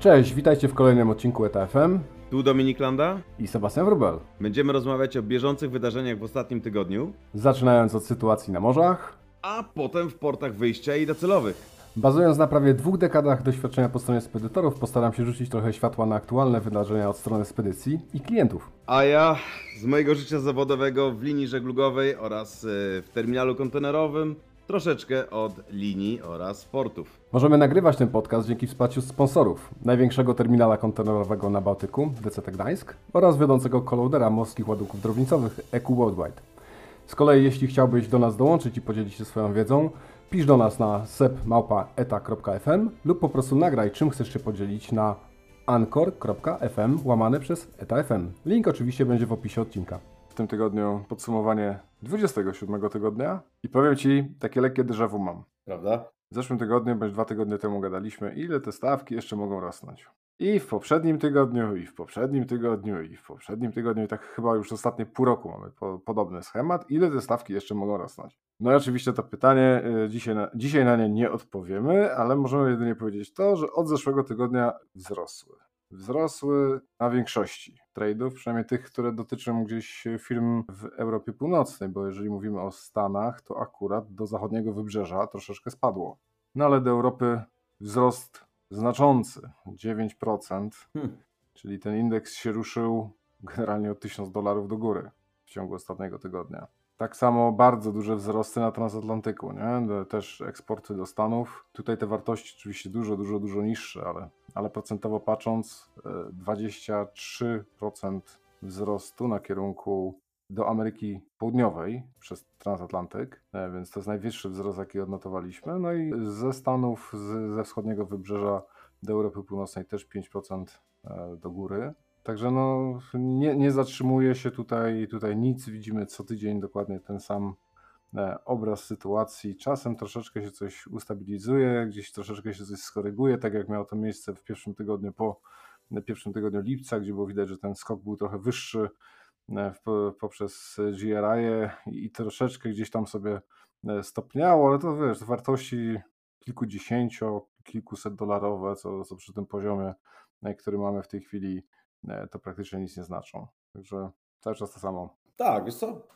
Cześć, witajcie w kolejnym odcinku ETFM Tu Dominik Landa. i Sebastian Wrubel. Będziemy rozmawiać o bieżących wydarzeniach w ostatnim tygodniu, Zaczynając od sytuacji na morzach, a potem w portach wyjścia i docelowych. bazując na prawie dwóch dekadach doświadczenia po stronie spedytorów, postaram się rzucić trochę światła na aktualne wydarzenia od strony spedycji i klientów. A ja z mojego życia zawodowego w linii żeglugowej oraz y, w terminalu kontenerowym troszeczkę od linii oraz portów. Możemy nagrywać ten podcast dzięki wsparciu sponsorów największego terminala kontenerowego na Bałtyku, DCT Gdańsk oraz wiodącego kolodera morskich ładunków drobnicowych EQ Worldwide. Z kolei jeśli chciałbyś do nas dołączyć i podzielić się swoją wiedzą, pisz do nas na sepmałpa.eta.fm lub po prostu nagraj czym chcesz się podzielić na anchor.fm łamane przez eta.fm. Link oczywiście będzie w opisie odcinka. Tym tygodniu podsumowanie 27 tygodnia i powiem Ci, takie lekkie déjà vu mam. Prawda? W zeszłym tygodniu, bądź dwa tygodnie temu gadaliśmy, ile te stawki jeszcze mogą rosnąć. I w poprzednim tygodniu, i w poprzednim tygodniu, i w poprzednim tygodniu, i tak chyba już ostatnie pół roku mamy po, podobny schemat, ile te stawki jeszcze mogą rosnąć. No i oczywiście to pytanie, y, dzisiaj na, dzisiaj na nie nie odpowiemy, ale możemy jedynie powiedzieć to, że od zeszłego tygodnia wzrosły. Wzrosły na większości trade'ów, przynajmniej tych, które dotyczą gdzieś firm w Europie Północnej, bo jeżeli mówimy o Stanach, to akurat do zachodniego wybrzeża troszeczkę spadło. No ale do Europy wzrost znaczący, 9%, Hmm. czyli ten indeks się ruszył generalnie o 1000 dolarów do góry w ciągu ostatniego tygodnia. Tak samo bardzo duże wzrosty na transatlantyku, nie? też eksporty do Stanów. Tutaj te wartości oczywiście dużo, dużo, dużo niższe, ale, ale procentowo patrząc e, 23% wzrostu na kierunku do Ameryki Południowej przez transatlantyk, e, więc to jest najwyższy wzrost, jaki odnotowaliśmy. No i ze Stanów, z, ze wschodniego wybrzeża do Europy Północnej też 5% e, do góry. Także no, nie, nie zatrzymuje się tutaj, tutaj nic. Widzimy co tydzień dokładnie ten sam e, obraz sytuacji. Czasem troszeczkę się coś ustabilizuje, gdzieś troszeczkę się coś skoryguje, tak jak miało to miejsce w pierwszym tygodniu po pierwszym tygodniu lipca, gdzie było widać, że ten skok był trochę wyższy e, poprzez GRI i, i troszeczkę gdzieś tam sobie e, stopniało, ale to wiesz, wartości kilkudziesięcio, kilkuset dolarowe, co, co przy tym poziomie, e, który mamy w tej chwili, e, to praktycznie nic nie znaczą. Także cały czas to samo. Tak, wiesz co?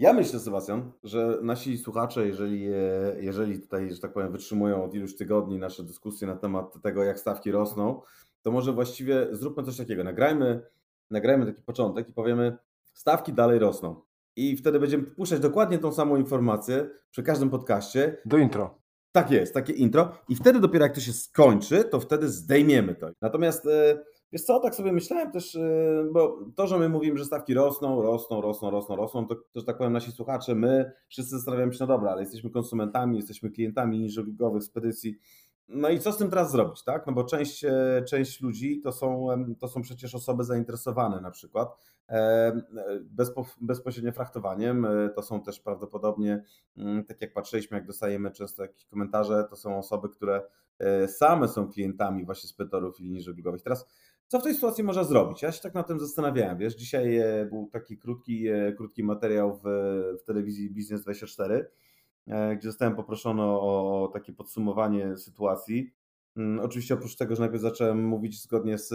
Ja myślę, Sebastian, że nasi słuchacze, jeżeli, e, jeżeli tutaj, że tak powiem, wytrzymują od iluś tygodni nasze dyskusje na temat tego, jak stawki rosną, to może właściwie zróbmy coś takiego. Nagrajmy, nagrajmy taki początek i powiemy, stawki dalej rosną. I wtedy będziemy puszczać dokładnie tą samą informację przy każdym podcaście. Do intro. Tak jest, takie intro. I wtedy dopiero jak to się skończy, to wtedy zdejmiemy to. Natomiast e, wiesz co, tak sobie myślałem też, e, bo to, że my mówimy, że stawki rosną, rosną, rosną, rosną, rosną, to, to że tak powiem nasi słuchacze, my wszyscy zastanawiamy się, no dobra, ale jesteśmy konsumentami, jesteśmy klientami linii żeglugowych, spedycji. No i co z tym teraz zrobić, tak? No bo część, e, część ludzi to są, to są przecież osoby zainteresowane na przykład bezpośrednio frachtowaniem. E, To są też prawdopodobnie, mm, tak jak patrzyliśmy, jak dostajemy często jakieś komentarze, to są osoby, które e, same są klientami właśnie spedytorów linii żeglugowych. Teraz co w tej sytuacji można zrobić? Ja się tak nad tym zastanawiałem, wiesz, dzisiaj e, był taki krótki, e, krótki materiał w, w telewizji Biznes 24, e, gdzie zostałem poproszony o, takie podsumowanie sytuacji. Mm, Oczywiście oprócz tego, że najpierw zacząłem mówić zgodnie z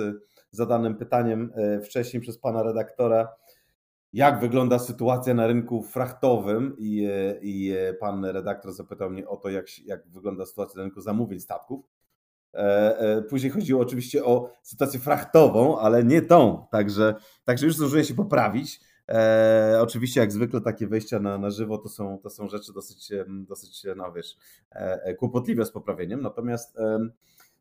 zadanym pytaniem wcześniej przez pana redaktora, jak wygląda sytuacja na rynku frachtowym i, i pan redaktor zapytał mnie o to, jak, jak wygląda sytuacja na rynku zamówień statków. E, e, Później chodziło oczywiście o sytuację frachtową, ale nie tą, także, także już zdążyłem się poprawić. E, oczywiście, jak zwykle, takie wejścia na, na żywo to są, to są rzeczy dosyć, dosyć no wiesz, kłopotliwe z poprawieniem. Natomiast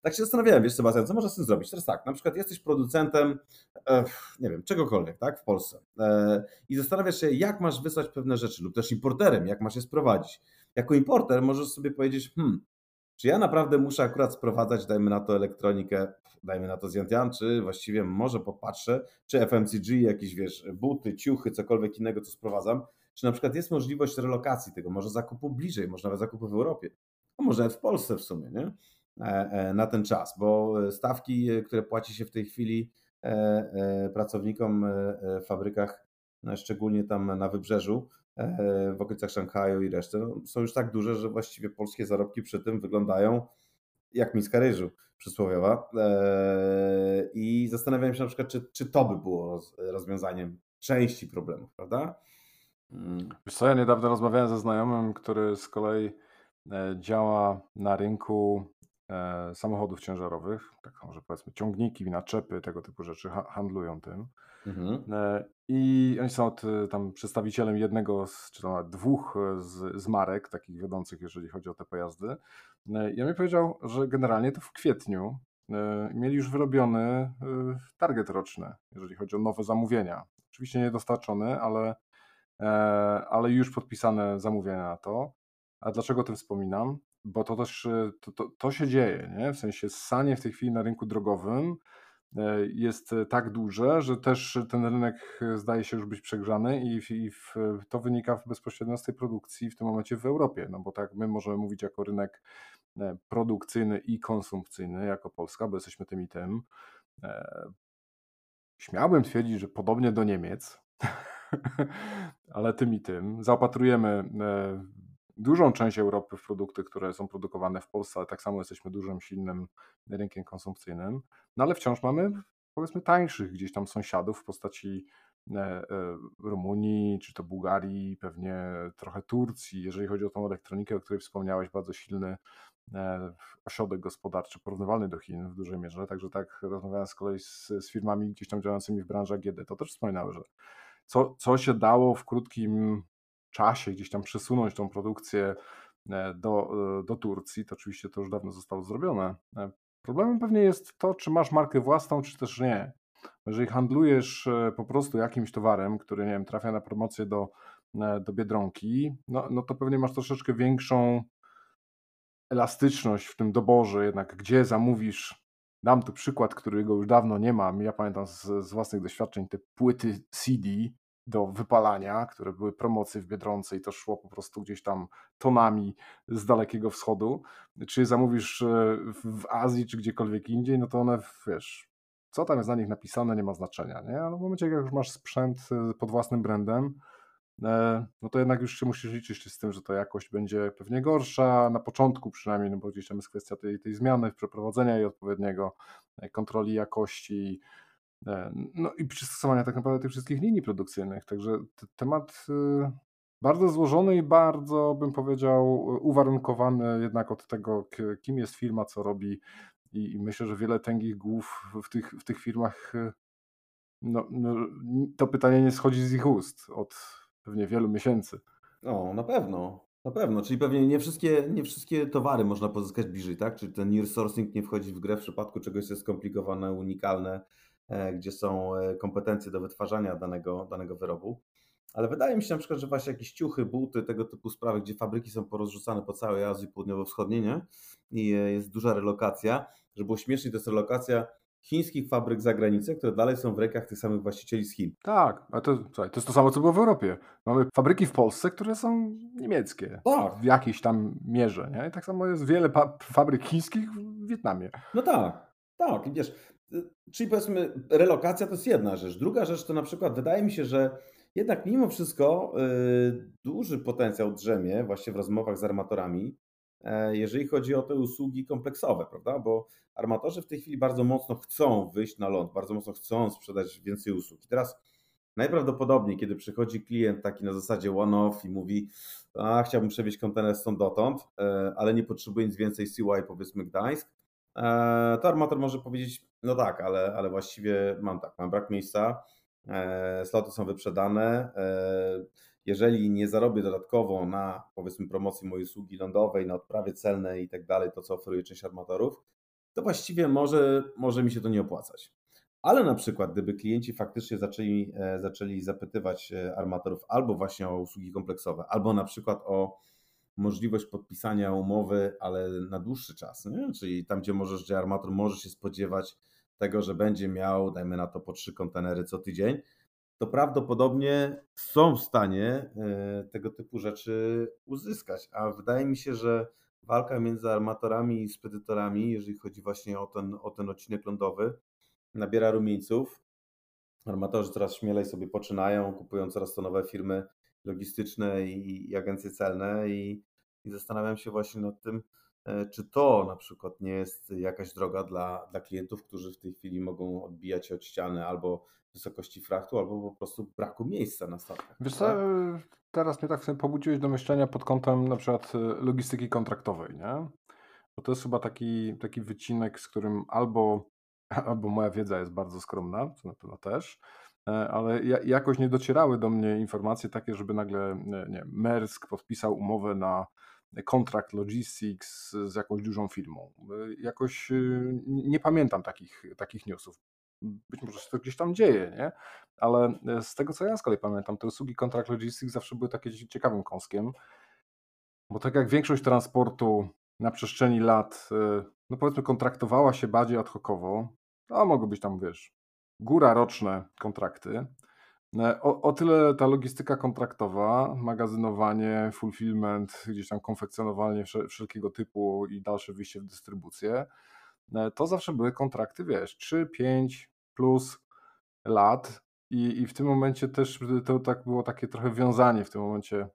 tak się zastanawiałem, wiesz, Sebastian, co można z tym zrobić? Teraz tak, na przykład jesteś producentem, nie wiem, czegokolwiek, tak, w Polsce i zastanawiasz się, jak masz wysłać pewne rzeczy, lub też importerem, jak masz je sprowadzić. Jako importer możesz sobie powiedzieć, hmm, czy ja naprawdę muszę akurat sprowadzać, dajmy na to elektronikę, dajmy na to z czy właściwie może popatrzę, czy FMCG, jakieś wiesz, buty, ciuchy, cokolwiek innego, co sprowadzam, czy na przykład jest możliwość relokacji tego, może zakupu bliżej, może nawet zakupu w Europie, a może nawet w Polsce w sumie, nie? E, e, Na ten czas, bo stawki, e, które płaci się w tej chwili pracownikom w fabrykach, no, szczególnie tam na wybrzeżu, w okolicach Szanghaju i reszty, no, są już tak duże, że właściwie polskie zarobki przy tym wyglądają jak miska ryżu przysłowiowa. Eee, I zastanawiałem się na przykład, czy, czy to by było rozwiązaniem części problemów, prawda? Mm. Wiesz co, ja niedawno rozmawiałem ze znajomym, który z kolei e, działa na rynku e, samochodów ciężarowych, tak może powiedzmy ciągniki, naczepy, tego typu rzeczy handlują tym. Mhm. I oni są od, tam przedstawicielem jednego z, czy tam dwóch z, z marek, takich wiodących, jeżeli chodzi o te pojazdy. I on mi powiedział, że generalnie to w kwietniu mieli już wyrobiony target roczny, jeżeli chodzi o nowe zamówienia. Oczywiście nie dostarczony, ale E, ale już podpisane zamówienia na to. A dlaczego o tym wspominam? Bo to też to, to, to się dzieje, nie? w sensie ssanie w tej chwili na rynku drogowym jest tak duże, że też ten rynek zdaje się już być przegrzany i, i w, to wynika bezpośrednio z tej produkcji w tym momencie w Europie, no bo tak my możemy mówić jako rynek produkcyjny i konsumpcyjny jako Polska, bo jesteśmy tym i tym. Śmiałbym twierdzić, że podobnie do Niemiec, ale tym i tym. Zaopatrujemy e, dużą część Europy w produkty, które są produkowane w Polsce, ale tak samo jesteśmy dużym, silnym rynkiem konsumpcyjnym. No ale wciąż mamy powiedzmy tańszych gdzieś tam sąsiadów w postaci e, e, Rumunii, czy to Bułgarii, pewnie trochę Turcji, jeżeli chodzi o tą elektronikę, o której wspomniałeś, bardzo silny ośrodek gospodarczy porównywalny do Chin w dużej mierze. Także tak rozmawiałem z kolei z, z firmami gdzieś tam działającymi w branży AGD, to też wspominały, że co, co się dało w krótkim czasie gdzieś tam przesunąć tą produkcję e, do, e, do Turcji, to oczywiście to już dawno zostało zrobione. E, problemem pewnie jest to, czy masz markę własną, czy też nie. Jeżeli handlujesz po prostu jakimś towarem, który nie wiem, trafia na promocję do, do biedronki, no, no to pewnie masz troszeczkę większą elastyczność w tym doborze, jednak gdzie zamówisz Dam tu przykład, którego już dawno nie mam. Ja pamiętam z, z własnych doświadczeń te płyty CD do wypalania, które były promocje w Biedronce i to szło po prostu gdzieś tam tonami z Dalekiego Wschodu. Czy zamówisz e, w Azji, czy gdziekolwiek indziej, no to one, wiesz, co tam jest na nich napisane, nie ma znaczenia, nie? Ale w momencie, jak już masz sprzęt e, pod własnym brandem, E, no to jednak już się musisz liczyć z tym, że ta jakość będzie pewnie gorsza, na początku przynajmniej, no bo gdzieś tam jest kwestia tej, tej zmiany, przeprowadzenia i odpowiedniego kontroli jakości, no i przystosowania tak naprawdę tych wszystkich linii produkcyjnych. Także temat bardzo złożony i bardzo, bym powiedział, uwarunkowany jednak od tego, kim jest firma, co robi i, myślę, że wiele tęgich głów w tych, w tych firmach no, no, to pytanie nie schodzi z ich ust od pewnie wielu miesięcy. No, na pewno. Na pewno, czyli pewnie nie wszystkie, nie wszystkie towary można pozyskać bliżej, tak? Czyli ten near sourcing nie wchodzi w grę w przypadku czegoś, co jest skomplikowane, unikalne, e, gdzie są e, kompetencje do wytwarzania danego, danego wyrobu. Ale wydaje mi się na przykład, że właśnie jakieś ciuchy, buty, tego typu sprawy, gdzie fabryki są porozrzucane po całej Azji Południowo-Wschodniej, nie? I e, jest duża relokacja. Żeby było śmiesznie, to jest relokacja chińskich fabryk za granicę, które dalej są w rękach tych samych właścicieli z Chin. Tak, a to, to jest to samo, co było w Europie. Mamy fabryki w Polsce, które są niemieckie. Tak. W jakiejś tam mierze, nie? I tak samo jest wiele fabryk chińskich w Wietnamie. No tak, tak. Wiesz, czyli powiedzmy, relokacja to jest jedna rzecz. Druga rzecz to na przykład, wydaje mi się, że jednak mimo wszystko yy, duży potencjał drzemie właśnie w rozmowach z armatorami, E, jeżeli chodzi o te usługi kompleksowe, prawda? Bo armatorzy w tej chwili bardzo mocno chcą wyjść na ląd, bardzo mocno chcą sprzedać więcej usług. I teraz najprawdopodobniej, kiedy przychodzi klient taki na zasadzie one-off i mówi, a chciałbym przewieźć kontener stąd dotąd, e, ale nie potrzebuję nic więcej CY powiedzmy Gdańsk, to armator może powiedzieć, no tak, ale, ale właściwie mam tak, mam brak miejsca, sloty są wyprzedane, jeżeli nie zarobię dodatkowo na powiedzmy promocji mojej usługi lądowej, na odprawie celnej i tak dalej, to co oferuje część armatorów, to właściwie może, może mi się to nie opłacać. Ale na przykład, gdyby klienci faktycznie zaczęli, e, zaczęli zapytywać e, armatorów albo właśnie o usługi kompleksowe, albo na przykład o możliwość podpisania umowy, ale na dłuższy czas, nie? czyli tam, gdzie możesz, gdzie armator może się spodziewać tego, że będzie miał, dajmy na to po trzy kontenery co tydzień, to prawdopodobnie są w stanie e, tego typu rzeczy uzyskać. A wydaje mi się, że walka między armatorami i spedytorami, jeżeli chodzi właśnie o ten, o ten odcinek lądowy, nabiera rumieńców. Armatorzy coraz śmielej sobie poczynają, kupują coraz to nowe firmy logistyczne i, i agencje celne i, i zastanawiam się właśnie nad tym, e, czy to na przykład nie jest jakaś droga dla, dla klientów, którzy w tej chwili mogą odbijać się od ściany albo wysokości frachtu, albo po prostu braku miejsca na statkach. Wiesz co, tak? teraz mnie tak pobudziłeś do myślenia pod kątem na przykład e, logistyki kontraktowej, nie? Bo to jest chyba taki, taki wycinek, z którym albo, albo moja wiedza jest bardzo skromna, co na pewno też, ale ja, jakoś nie docierały do mnie informacje takie, żeby nagle, nie, nie, Maersk podpisał umowę na kontrakt logistics z jakąś dużą firmą. E, Jakoś e, nie pamiętam takich, takich newsów. Być może się to gdzieś tam dzieje, nie? Ale e, z tego co ja z kolei pamiętam, te usługi Contract Logistics zawsze były takie ciekawym kąskiem, bo tak jak większość transportu na przestrzeni lat, e, no powiedzmy, kontraktowała się bardziej ad hocowo, a mogły być tam, wiesz, góra roczne kontrakty. E, O, o tyle ta logistyka kontraktowa, magazynowanie, fulfillment, gdzieś tam konfekcjonowanie wszel- wszelkiego typu i dalsze wyjście w dystrybucję, e, to zawsze były kontrakty, wiesz, 3, 5 plus lat i, i w tym momencie też to tak było takie trochę wiązanie w tym momencie,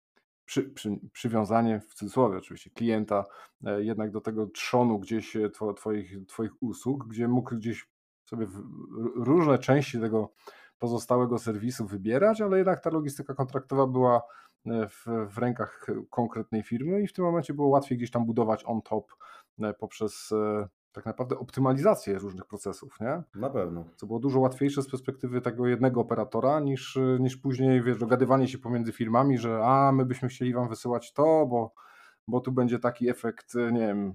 przy, przy, przywiązanie w cudzysłowie oczywiście klienta e, jednak do tego trzonu gdzieś two, twoich, twoich usług, gdzie mógł gdzieś sobie różne części tego pozostałego serwisu wybierać, ale jednak ta logistyka kontraktowa była e, w, w rękach konkretnej firmy i w tym momencie było łatwiej gdzieś tam budować on top e, poprzez e, tak naprawdę optymalizację różnych procesów, nie? Na pewno. Co było dużo łatwiejsze z perspektywy tego jednego operatora niż, niż później, wiesz, dogadywanie się pomiędzy firmami, że a my byśmy chcieli wam wysyłać to, bo, bo tu będzie taki efekt, nie wiem,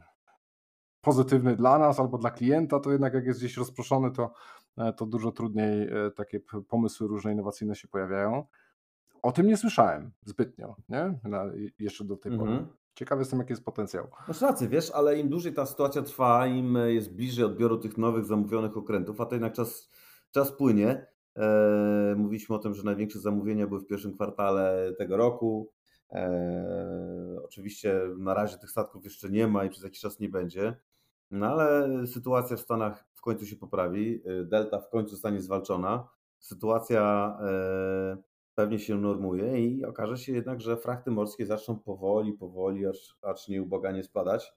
pozytywny dla nas albo dla klienta, to jednak jak jest gdzieś rozproszony, to, e, to dużo trudniej e, takie pomysły różne innowacyjne się pojawiają. O tym nie słyszałem zbytnio, nie? Na, jeszcze do tej pory. Mhm. Ciekawy jestem, jaki jest potencjał. Masz rację, wiesz, ale im dłużej ta sytuacja trwa, im jest bliżej odbioru tych nowych zamówionych okrętów, a to jednak czas, czas płynie. E, mówiliśmy o tym, że największe zamówienia były w pierwszym kwartale tego roku. E, oczywiście na razie tych statków jeszcze nie ma i przez jakiś czas nie będzie. No ale sytuacja w Stanach w końcu się poprawi. E, Delta w końcu zostanie zwalczona. Sytuacja e, pewnie się normuje i okaże się jednak, że frachty morskie zaczną powoli, powoli, aż, aż nieubłaganie spadać,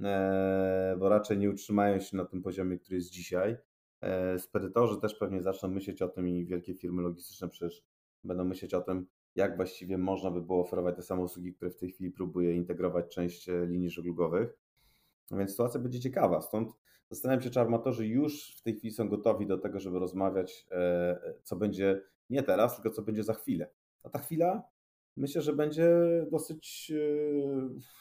e, bo raczej nie utrzymają się na tym poziomie, który jest dzisiaj. E, Spedytorzy też pewnie zaczną myśleć o tym i wielkie firmy logistyczne przecież będą myśleć o tym, jak właściwie można by było oferować te same usługi, które w tej chwili próbuje integrować część linii żeglugowych. Więc sytuacja będzie ciekawa. Stąd zastanawiam się, czy armatorzy już w tej chwili są gotowi do tego, żeby rozmawiać, e, co będzie nie teraz, tylko co będzie za chwilę. A ta chwila myślę, że będzie dosyć. e,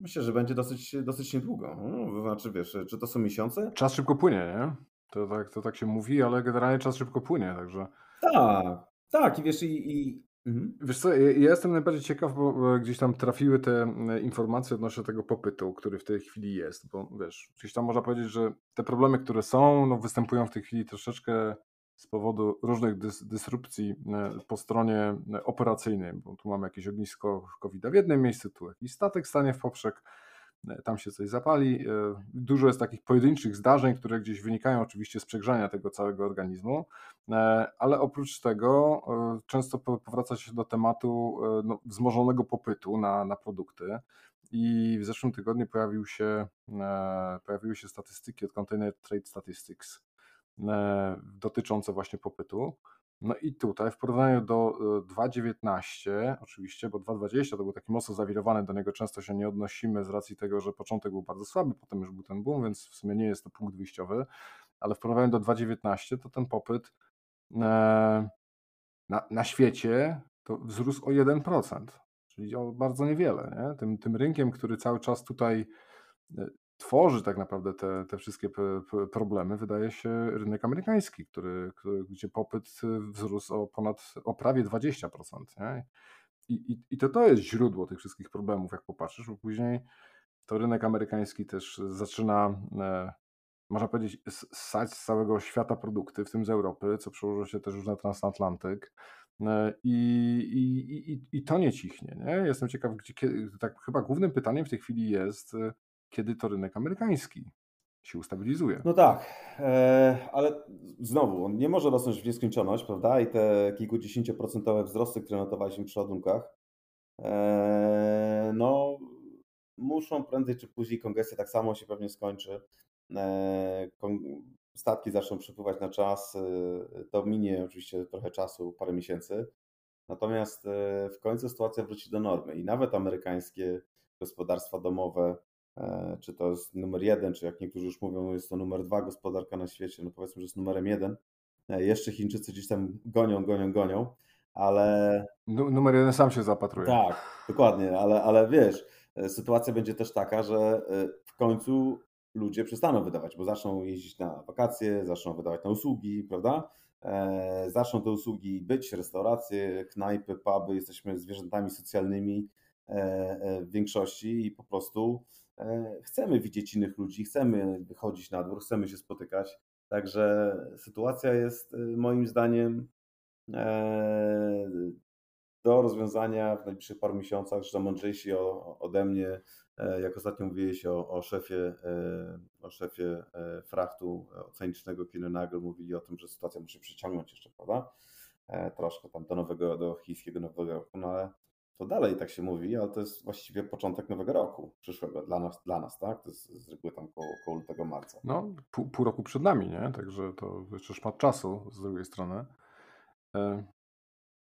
Myślę, że będzie dosyć, dosyć niedługo. No, znaczy, wiesz, czy to są miesiące? Czas szybko płynie, nie? To tak, to tak się mówi, ale generalnie czas szybko płynie, także... Tak, tak, i wiesz, i. i... Mhm. Wiesz co, ja ja jestem najbardziej ciekaw, bo gdzieś tam trafiły te e, informacje odnośnie tego popytu, który w tej chwili jest, bo wiesz, gdzieś tam można powiedzieć, że te problemy, które są, no występują w tej chwili troszeczkę z powodu różnych dys dysrupcji e, po stronie e, operacyjnej, bo tu mamy jakieś ognisko covid w jednym miejscu, tu jakiś statek stanie w poprzek, tam się coś zapali. e, Dużo jest takich pojedynczych zdarzeń, które gdzieś wynikają oczywiście z przegrzania tego całego organizmu, e, ale oprócz tego e, często po- powraca się do tematu no, wzmożonego popytu na, na produkty. I w zeszłym tygodniu pojawił się, pojawiły się statystyki od Container Trade Statistics dotyczące właśnie popytu. No i tutaj w porównaniu do e, 2.19 oczywiście, bo 2.20 to był taki mocno zawirowany, do niego często się nie odnosimy z racji tego, że początek był bardzo słaby, potem już był ten boom, więc w sumie nie jest to punkt wyjściowy, ale w porównaniu do 2.19 to ten popyt e, na, na świecie to wzrósł o 1%, czyli o bardzo niewiele. Nie? Tym, tym rynkiem, który cały czas tutaj e, tworzy tak naprawdę te, te wszystkie problemy, wydaje się rynek amerykański, który, który, gdzie popyt e, wzrósł o ponad, o prawie 20%. Nie? I, i, I to to jest źródło tych wszystkich problemów, jak popatrzysz, bo później to rynek amerykański też zaczyna, e, można powiedzieć, ssać z całego świata produkty, w tym z Europy, co przełoży się też już na transatlantyk. E, I, i, i, I to nie cichnie. Nie? Jestem ciekaw, gdzie, tak chyba głównym pytaniem w tej chwili jest, kiedy to rynek amerykański się ustabilizuje. No tak, e, ale znowu, on nie może rosnąć w nieskończoność, prawda? I te kilkudziesięcioprocentowe wzrosty, które notowaliśmy przy ładunkach, e, no muszą prędzej czy później kongestia tak samo się pewnie skończy. E, statki zaczną przepływać na czas. To minie oczywiście trochę czasu, parę miesięcy. Natomiast w końcu sytuacja wróci do normy i nawet amerykańskie gospodarstwa domowe, czy to jest numer jeden, czy jak niektórzy już mówią, jest to numer dwa gospodarka na świecie, no powiedzmy, że jest numerem jeden. Jeszcze Chińczycy gdzieś tam gonią, gonią, gonią, ale. Numer jeden sam się zapatruje. Tak, dokładnie, ale, ale wiesz, e, sytuacja będzie też taka, że e, w końcu ludzie przestaną wydawać, bo zaczną jeździć na wakacje, zaczną wydawać na usługi, prawda? E, zaczną te usługi być, restauracje, knajpy, puby, jesteśmy zwierzętami socjalnymi w większości i po prostu chcemy widzieć innych ludzi, chcemy wychodzić na dwór, chcemy się spotykać. Także sytuacja jest moim zdaniem do rozwiązania w najbliższych paru miesiącach, że mądrzejsi ode mnie, e, jak ostatnio mówiłeś o, o szefie, e, o szefie e, frachtu oceanicznego Kinenagel, mówili o tym, że sytuacja musi przyciągnąć jeszcze, prawda? Troszkę tam do nowego, do chińskiego nowego roku, no ale to dalej tak się mówi, ale to jest właściwie początek nowego roku przyszłego dla nas, dla nas tak? To jest z reguły tam koło, koło lutego, marca. No, pół, pół roku przed nami, nie? Także to jeszcze szmat czasu z drugiej strony.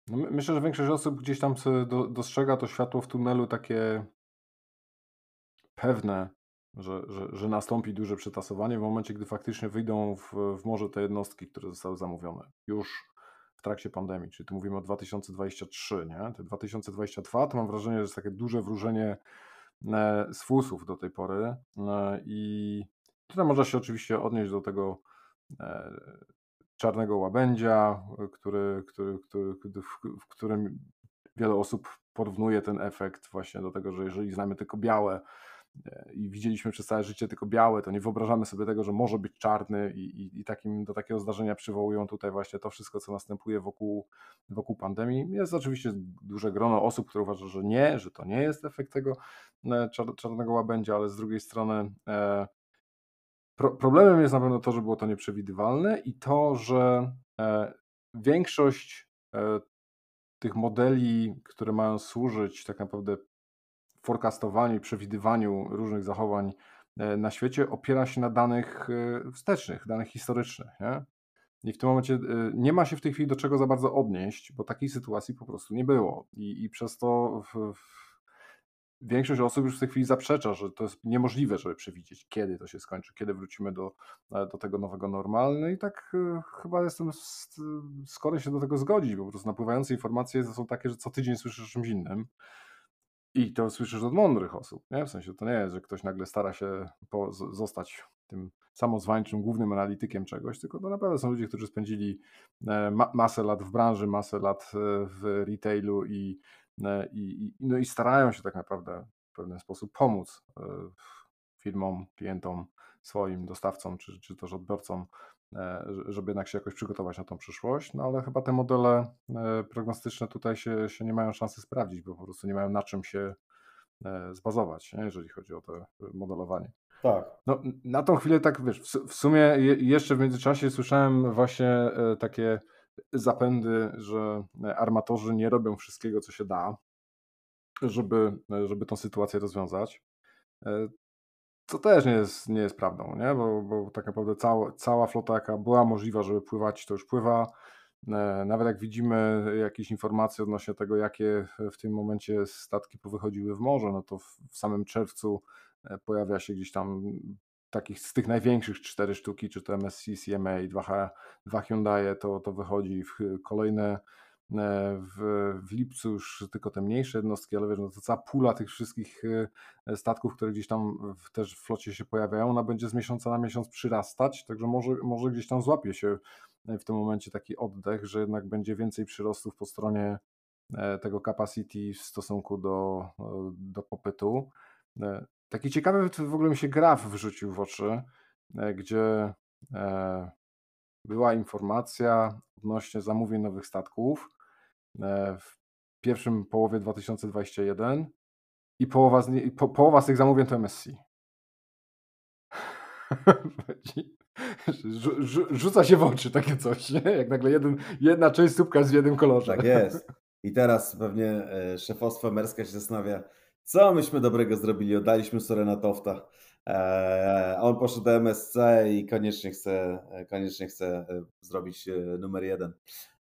No myślę, że większość osób gdzieś tam do, dostrzega to światło w tunelu takie pewne, że, że, że nastąpi duże przetasowanie w momencie, gdy faktycznie wyjdą w, w morze te jednostki, które zostały zamówione już w trakcie pandemii, czyli tu mówimy o 2023, nie? Te 2022 to mam wrażenie, że jest takie duże wróżenie e, z fusów do tej pory e, i tutaj można się oczywiście odnieść do tego e, czarnego łabędzia, który, który, który, w którym wiele osób porównuje ten efekt właśnie do tego, że jeżeli znamy tylko białe i widzieliśmy przez całe życie tylko białe, to nie wyobrażamy sobie tego, że może być czarny i, i, i takim, do takiego zdarzenia przywołują tutaj właśnie to wszystko, co następuje wokół, wokół pandemii. Jest oczywiście duże grono osób, które uważa, że nie, że to nie jest efekt tego e, czarnego łabędzia, ale z drugiej strony e, Pro, problemem jest na pewno to, że było to nieprzewidywalne i to, że e, większość e, tych modeli, które mają służyć tak naprawdę forecastowaniu i przewidywaniu różnych zachowań e, na świecie, opiera się na danych wstecznych, danych historycznych. Nie? I w tym momencie nie ma się w tej chwili do czego za bardzo odnieść, bo takiej sytuacji po prostu nie było. I, i przez to w, w większość osób już w tej chwili zaprzecza, że to jest niemożliwe, żeby przewidzieć, kiedy to się skończy, kiedy wrócimy do, e, do tego nowego normalnego. I tak chyba jestem skory się do tego zgodzić, bo po prostu napływające informacje są takie, że co tydzień słyszysz o czymś innym. I to słyszysz od mądrych osób. Nie? W sensie to nie jest, że ktoś nagle stara się po, zostać tym samozwańczym głównym analitykiem czegoś, tylko to naprawdę są ludzie, którzy spędzili e, ma masę lat w branży, masę lat w retailu i E, i, no i starają się tak naprawdę w pewien sposób pomóc e, firmom, klientom, swoim dostawcom czy, czy też odbiorcom, e, żeby jednak się jakoś przygotować na tą przyszłość. No ale chyba te modele prognostyczne tutaj się, się nie mają szansy sprawdzić, bo po prostu nie mają na czym się zbazować, nie? jeżeli chodzi o to modelowanie. Tak. No, na tą chwilę tak, wiesz, w sumie jeszcze w międzyczasie słyszałem właśnie takie zapędy, że armatorzy nie robią wszystkiego, co się da, żeby, żeby tą sytuację rozwiązać. Co też nie jest, nie jest prawdą, nie? Bo, bo tak naprawdę cała, cała flota, jaka była możliwa, żeby pływać, to już pływa. Nawet jak widzimy jakieś informacje odnośnie tego, jakie w tym momencie statki powychodziły w morze, no to w, w samym czerwcu e, pojawia się gdzieś tam takich z tych największych cztery sztuki, czy to MSC, CMA, dwa, dwa Hyundai, to, to wychodzi w kolejne e, w, w lipcu już tylko te mniejsze jednostki, ale wiesz, no to cała pula tych wszystkich e, statków, które gdzieś tam w, też w flocie się pojawiają, ona będzie z miesiąca na miesiąc przyrastać, także może, może gdzieś tam złapie się w tym momencie taki oddech, że jednak będzie więcej przyrostów po stronie e, tego capacity w stosunku do, do popytu. Taki ciekawy w ogóle mi się graf wrzucił w oczy, e, gdzie e, była informacja odnośnie zamówień nowych statków e, w pierwszym połowie 2021 i połowa z, nie, po, połowa z tych zamówień to MSC. Rzuca się w oczy takie coś, nie? jak nagle jeden, jedna część słupka jest w jednym kolorze. Tak jest. I teraz pewnie szefostwo merskie się zastanawia, Co myśmy dobrego zrobili? Oddaliśmy Sorena Tofta. Eee, on poszedł do MSC i koniecznie chce, koniecznie chce e, zrobić e, numer jeden.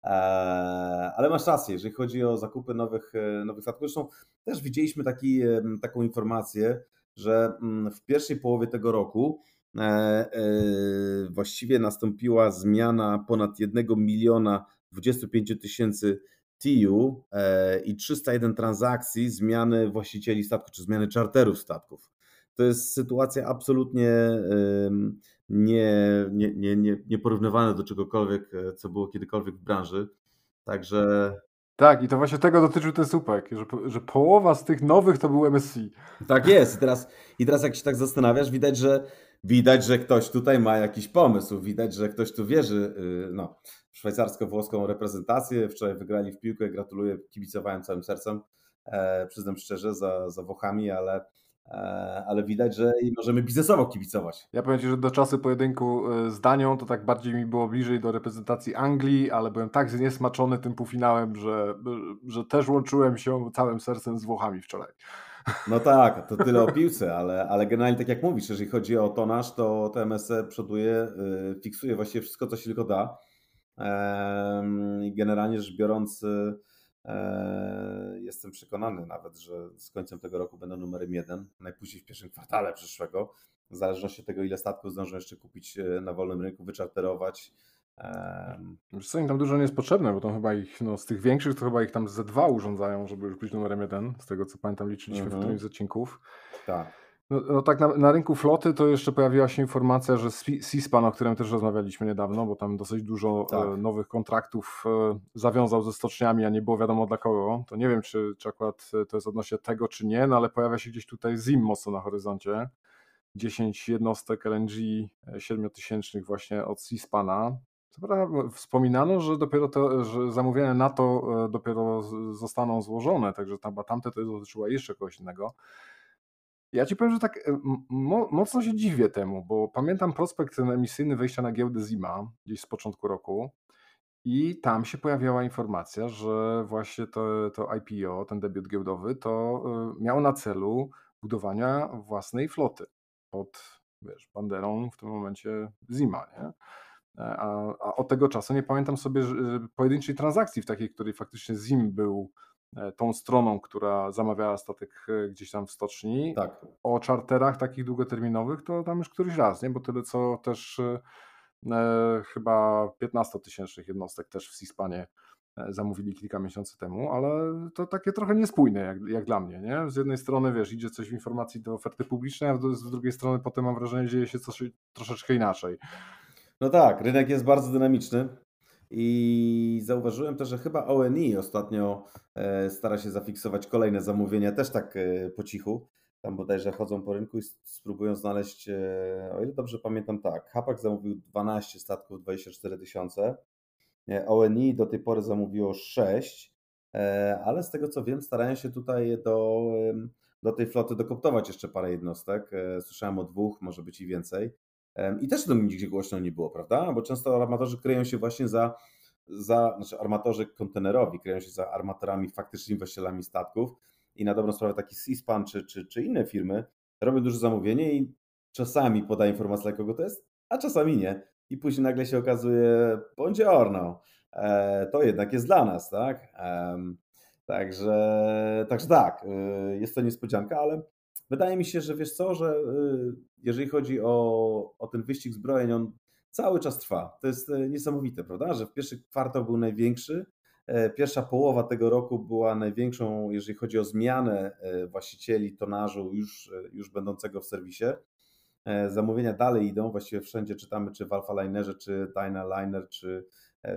Eee, ale masz rację, jeżeli chodzi o zakupy nowych, e, nowych statków. Zresztą też widzieliśmy taki, taką informację, że mm, w pierwszej połowie tego roku właściwie nastąpiła zmiana ponad 1 miliona 25 tysięcy TIU i 301 transakcji zmiany właścicieli statków, czy zmiany czarterów statków to jest sytuacja absolutnie nie, nie, nie, nie, nieporównywana do czegokolwiek, e, co było kiedykolwiek w branży. Także. Tak, i to właśnie tego dotyczył ten słupek, że, że połowa z tych nowych to był MSC. Tak jest. I teraz, I teraz jak się tak zastanawiasz, widać, że widać, że ktoś tutaj ma jakiś pomysł, widać, że ktoś tu wierzy y, no, szwajcarsko-włoską reprezentację. Wczoraj wygrali w piłkę, gratuluję, kibicowałem całym sercem. E, przyznam szczerze za, za Włochami, ale ale widać, że możemy biznesowo kibicować. Ja powiem Ci, że do czasu pojedynku e, z Danią to tak bardziej mi było bliżej do reprezentacji Anglii, ale byłem tak zniesmaczony tym półfinałem, że, że też łączyłem się całym sercem z Włochami wczoraj. No tak, to tyle o piłce, ale, ale generalnie tak jak mówisz, jeżeli chodzi o tonaż, to TMS przoduje, y, fiksuje właściwie wszystko, co się tylko da. Generalnie rzecz biorąc, jestem przekonany nawet, że z końcem tego roku będą numerem jeden, najpóźniej w pierwszym kwartale przyszłego, w zależności od tego, ile statków zdążą jeszcze kupić e, na wolnym rynku, wyczarterować. Wiesz co, im tam dużo nie jest potrzebne, bo tam chyba ich, no, z tych większych to chyba ich tam ze dwa urządzają, żeby już być numerem jeden, z tego co pamiętam liczyliśmy mhm. w którymś z odcinków. Tak. No, no tak, na, na, rynku floty to jeszcze pojawiła się informacja, że Sispan, o którym też rozmawialiśmy niedawno, bo tam dosyć dużo tak. e, nowych kontraktów e, zawiązał ze stoczniami, a nie było wiadomo dla kogo. To nie wiem, czy, czy akurat e, to jest odnośnie tego, czy nie, no ale pojawia się gdzieś tutaj ZIM mocno na horyzoncie. 10 jednostek LNG 7000 właśnie od prawda wspominano, że dopiero to, że zamówienia na to dopiero zostaną złożone, także tam, tamte to dotyczyło jeszcze kogoś innego. Ja ci powiem, że tak e, mo mocno się dziwię temu, bo pamiętam prospekt emisyjny wejścia na giełdę Zima gdzieś z początku roku i tam się pojawiała informacja, że właśnie to, to IPO, ten debiut giełdowy, to e, miał na celu budowania własnej floty pod wiesz, banderą w tym momencie Zima, nie? E, a, a od tego czasu nie pamiętam sobie pojedynczej transakcji w takiej, której faktycznie Zim był E, tą stroną, która zamawiała statek e, gdzieś tam w stoczni. Tak. O czarterach takich długoterminowych to tam już któryś raz, nie? Bo tyle co też e, e chyba 15-tysięcznych jednostek też w Cispanie zamówili kilka miesięcy temu, ale to takie trochę niespójne jak, jak dla mnie, nie? Z jednej strony, wiesz, idzie coś w informacji do oferty publicznej, a z drugiej strony potem mam wrażenie, dzieje się coś troszeczkę inaczej. No tak, rynek jest bardzo dynamiczny. I zauważyłem też, że chyba ONI ostatnio e, stara się zafiksować kolejne zamówienia, też tak e, po cichu. Tam bodajże chodzą po rynku i spróbują znaleźć, e, o ile dobrze pamiętam, tak. Hapak zamówił 12 statków, 24 tysiące. ONI do tej pory zamówiło 6, ale z tego co wiem, starają się tutaj do, do tej floty dokoptować jeszcze parę jednostek. Słyszałem o dwóch, może być i więcej. I też to nigdzie głośno nie było, prawda? Bo często armatorzy kryją się właśnie za, za znaczy armatorzy kontenerowi kryją się za armatorami, faktycznymi właścicielami statków i na dobrą sprawę taki Seaspan czy, czy, czy inne firmy robią duże zamówienie i czasami podają informację, dla kogo to jest, a czasami nie. I później nagle się okazuje, buongiorno, e, to jednak jest dla nas, tak? E, także, także tak, e, jest to niespodzianka, ale wydaje mi się, że wiesz co, że y, jeżeli chodzi o, o ten wyścig zbrojeń, on cały czas trwa. To jest e, niesamowite, prawda? Że pierwszy kwartał był największy, e, pierwsza połowa tego roku była największą, jeżeli chodzi o zmianę e, właścicieli tonażu już, już będącego w serwisie. Zamówienia dalej idą, właściwie wszędzie czytamy, czy w Alpha Linerze, czy Dyna Liner, czy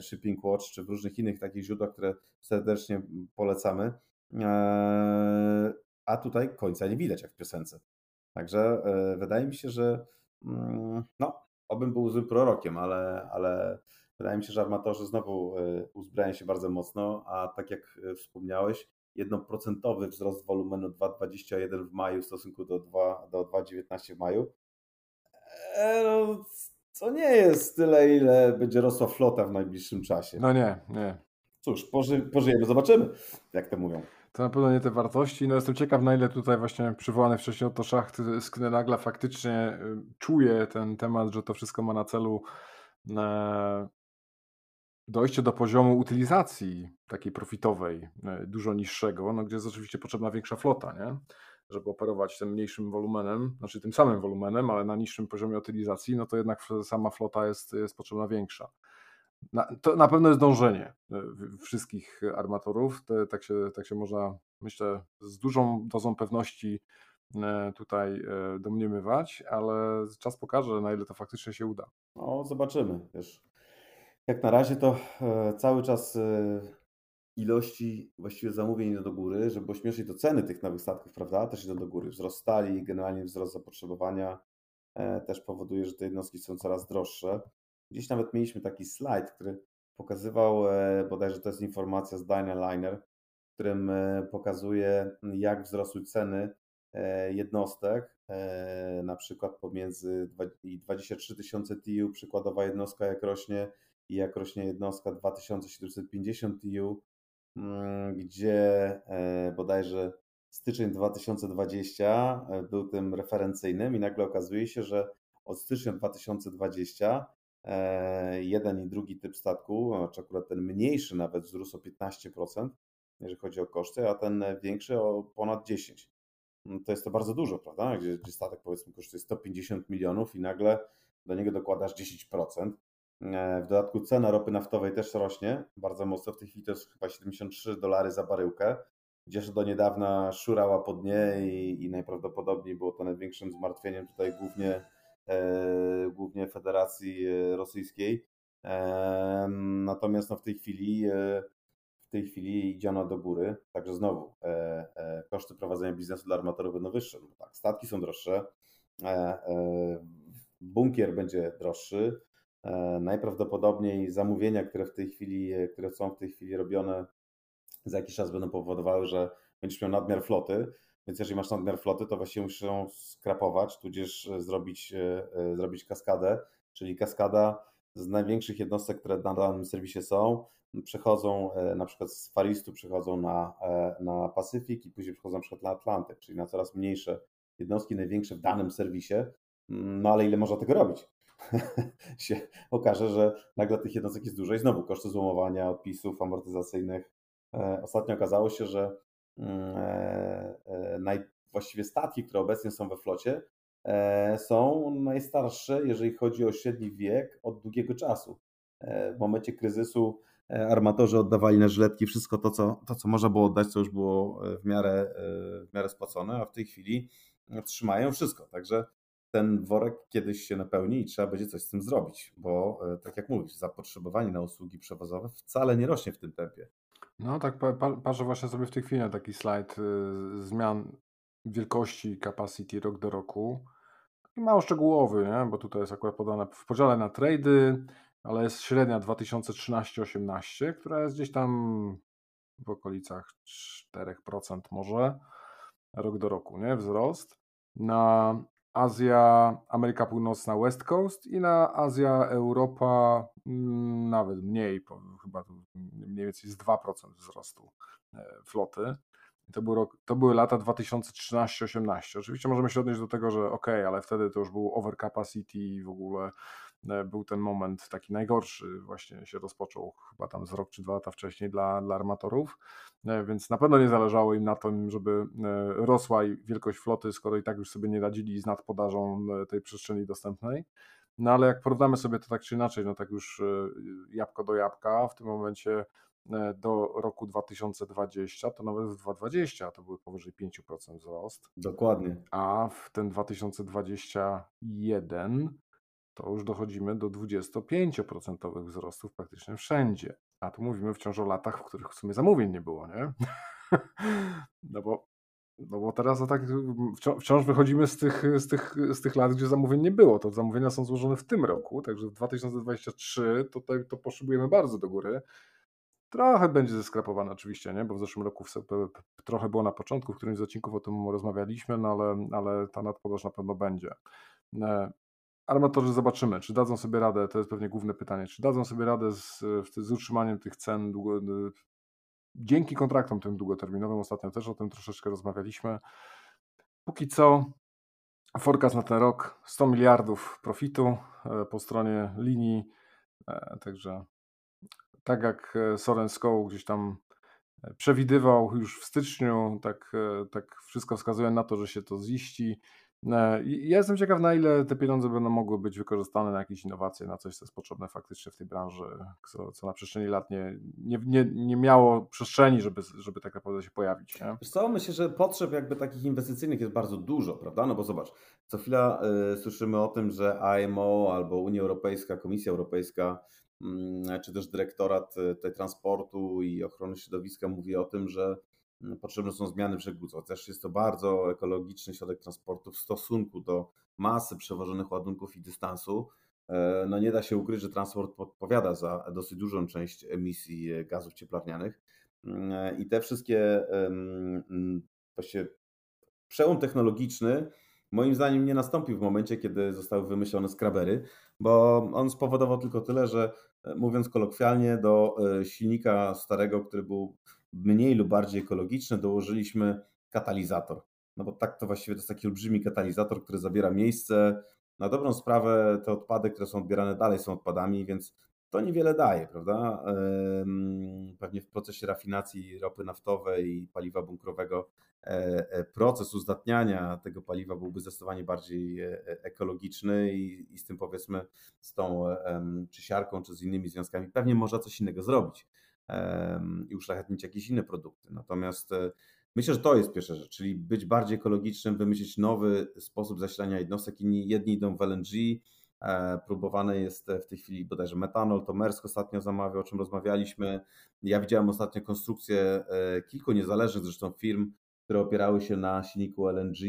Shipping Watch, czy w różnych innych takich źródłach, które serdecznie polecamy a tutaj końca nie widać jak w piosence. Także e, wydaje mi się, że mm, no, obym był złym prorokiem, ale, ale wydaje mi się, że armatorzy znowu e, uzbrajają się bardzo mocno, a tak jak e, wspomniałeś, jednoprocentowy wzrost wolumenu 2,21 w maju w stosunku do 2,19 do 2,19 w maju. No, co nie jest tyle, ile będzie rosła flota w najbliższym czasie. No nie, nie. Cóż, poży, pożyjemy, zobaczymy, jak to mówią. To na pewno nie te wartości. No jestem ciekaw, na ile tutaj właśnie przywołany wcześniej Otto Schacht y, z Knenagla faktycznie y, czuje ten temat, że to wszystko ma na celu e, dojście do poziomu utylizacji takiej profitowej, e, dużo niższego, no gdzie jest oczywiście potrzebna większa flota, nie? żeby operować tym mniejszym wolumenem, znaczy tym samym wolumenem, ale na niższym poziomie utylizacji, no to jednak sama flota jest, jest potrzebna większa. Na, to na pewno jest dążenie e, wszystkich armatorów. Te, tak, się, tak się można, myślę, z dużą dozą pewności e, tutaj domniemywać, ale czas pokaże, na ile to faktycznie się uda. No, zobaczymy. Wiesz, jak na razie to e, cały czas e, ilości właściwie zamówień idą do góry, żeby ośmieszyć to ceny tych nowych statków, prawda, też idą do góry. Wzrost stali, generalnie wzrost zapotrzebowania e, też powoduje, że te jednostki są coraz droższe. Dziś nawet mieliśmy taki slajd, który pokazywał, bodajże to jest informacja z Dynaliner, w którym pokazuje, jak wzrosły ceny jednostek, na przykład pomiędzy 23 tysiące TIU, przykładowa jednostka jak rośnie, i jak rośnie jednostka 2750 TU, mm, gdzie e, bodajże styczeń 2020 e, był tym referencyjnym i nagle okazuje się, że od stycznia 2020 e, jeden i drugi typ statku, czy akurat ten mniejszy nawet wzrósł o 15%, jeżeli chodzi o koszty, a ten większy o ponad 10%. Mm, to jest to bardzo dużo, prawda? Gdzie, gdzie statek powiedzmy kosztuje 150 milionów i nagle do niego dokładasz 10%. E, w dodatku cena ropy naftowej też rośnie bardzo mocno. W tej chwili to jest chyba 73 dolary za baryłkę, gdzież do niedawna szurała po dnie i, i najprawdopodobniej było to największym zmartwieniem tutaj głównie, e, głównie Federacji e, Rosyjskiej. E, natomiast no, w tej chwili e, w tej chwili idzie ona do góry, także znowu e, koszty prowadzenia biznesu dla armatorów będą wyższe. No tak, statki są droższe, bunkier będzie droższy, E, najprawdopodobniej zamówienia, które w tej chwili, e, które są w tej chwili robione, za jakiś czas będą powodowały, że będziesz miał nadmiar floty. Więc jeżeli masz nadmiar floty, to właściwie musisz ją skrapować, tudzież zrobić, e, zrobić kaskadę, czyli kaskada z największych jednostek, które na danym serwisie są, przechodzą na przykład z Faristu przechodzą na, na Pacyfik i później przechodzą na przykład na Atlantyk, czyli na coraz mniejsze jednostki, największe w danym serwisie. No ale ile można tego robić? się okaże, że nagle tych jednostek jest dużo i znowu koszty złomowania, odpisów amortyzacyjnych. E, ostatnio okazało się, że mm, e, e, naj, właściwie statki, które obecnie są we flocie, są najstarsze, jeżeli chodzi o średni wiek od długiego czasu. W momencie kryzysu armatorzy oddawali na żyletki wszystko to co, to, co można było oddać, co już było w miarę, w miarę spłacone, a w tej chwili trzymają wszystko. Także ten worek kiedyś się napełni i trzeba będzie coś z tym zrobić, bo e, tak jak mówisz, zapotrzebowanie na usługi przewozowe wcale nie rośnie w tym tempie. No tak, patrzę właśnie sobie w tej chwili na taki slajd y, zmian wielkości capacity rok do roku. Mało szczegółowy, nie? bo tutaj jest akurat podane w podziale na trady, ale jest średnia 2013-18, która jest gdzieś tam w okolicach 4% może rok do roku, nie? Wzrost. Na Azja, Ameryka Północna, West Coast i na Azja, Europa mm, nawet mniej, chyba mniej więcej z 2% wzrostu e, floty. To, był rok, to były lata 2013-18. Oczywiście możemy się odnieść do tego, że ok, ale wtedy to już był overcapacity i w ogóle był ten moment taki najgorszy, właśnie się rozpoczął chyba tam z rok czy dwa lata wcześniej dla, dla armatorów, e, więc na pewno nie zależało im na tym, żeby e, rosła wielkość floty, skoro i tak już sobie nie radzili z nadpodażą tej przestrzeni dostępnej. No ale jak porównamy sobie to tak czy inaczej, no tak już jabłko do jabłka, w tym momencie do roku 2020, to nawet w 2020 to były powyżej 5% wzrost. Dokładnie. A w ten 2021 to już dochodzimy do 25% wzrostów praktycznie wszędzie. A tu mówimy wciąż o latach, w których w sumie zamówień nie było, nie? No bo, no bo teraz to tak wciąż wychodzimy z tych, z, tych, z tych lat, gdzie zamówień nie było. To zamówienia są złożone w tym roku, także w 2023 tutaj to poszybujemy bardzo do góry. Trochę będzie zeskrapowane oczywiście, nie? bo w zeszłym roku trochę było na początku, w którymś z odcinków o tym rozmawialiśmy, no ale, ale ta nadpodaż na pewno będzie. E, Armatorzy zobaczymy, czy dadzą sobie radę, to jest pewnie główne pytanie, czy dadzą sobie radę z, z utrzymaniem tych cen długo, dzięki kontraktom tym długoterminowym, ostatnio też o tym troszeczkę rozmawialiśmy, póki co forecast na ten rok 100 miliardów profitu po stronie linii, także tak jak Soren Skoł gdzieś tam przewidywał już w styczniu, tak, tak wszystko wskazuje na to, że się to ziści. E, ja jestem ciekaw, na ile te pieniądze będą mogły być wykorzystane na jakieś innowacje, na coś, co jest potrzebne faktycznie w tej branży, co, co na przestrzeni lat nie, nie, nie, nie miało przestrzeni, żeby, żeby tak naprawdę się pojawić. Nie? Wiesz co, myślę, że potrzeb jakby takich inwestycyjnych jest bardzo dużo, prawda? No bo zobacz, co chwila y, słyszymy o tym, że IMO albo Unia Europejska, Komisja Europejska, y, czy też Dyrektorat y, tej Transportu i Ochrony Środowiska mówi o tym, że potrzebne są zmiany w żegludze. Też jest to bardzo ekologiczny środek transportu w stosunku do masy przewożonych ładunków i dystansu. E, no nie da się ukryć, że transport odpowiada za dosyć dużą część emisji gazów cieplarnianych e, i te wszystkie właściwie przełom technologiczny moim zdaniem nie nastąpił w momencie, kiedy zostały wymyślone skrabery, bo on spowodował tylko tyle, że e, mówiąc kolokwialnie do silnika starego, który był mniej lub bardziej ekologiczne, dołożyliśmy katalizator. No bo tak to właściwie to jest taki olbrzymi katalizator, który zabiera miejsce. Na dobrą sprawę te odpady, które są odbierane dalej są odpadami, więc to niewiele daje, prawda? Pewnie w procesie rafinacji ropy naftowej i paliwa bunkrowego e, e, proces uzdatniania tego paliwa byłby zdecydowanie bardziej e, ekologiczny i, i z tym powiedzmy z tą czy siarką, czy z innymi związkami pewnie można coś innego zrobić i uszlachetnić jakieś inne produkty. Natomiast e, myślę, że to jest pierwsza rzecz, czyli być bardziej ekologicznym, wymyślić nowy sposób zasilania jednostek. Inni, jedni idą w LNG, e, próbowane jest w tej chwili bodajże metanol, to Mersk ostatnio zamawiał, o czym rozmawialiśmy. Ja widziałem ostatnio konstrukcję e, kilku niezależnych zresztą firm, które opierały się na silniku LNG,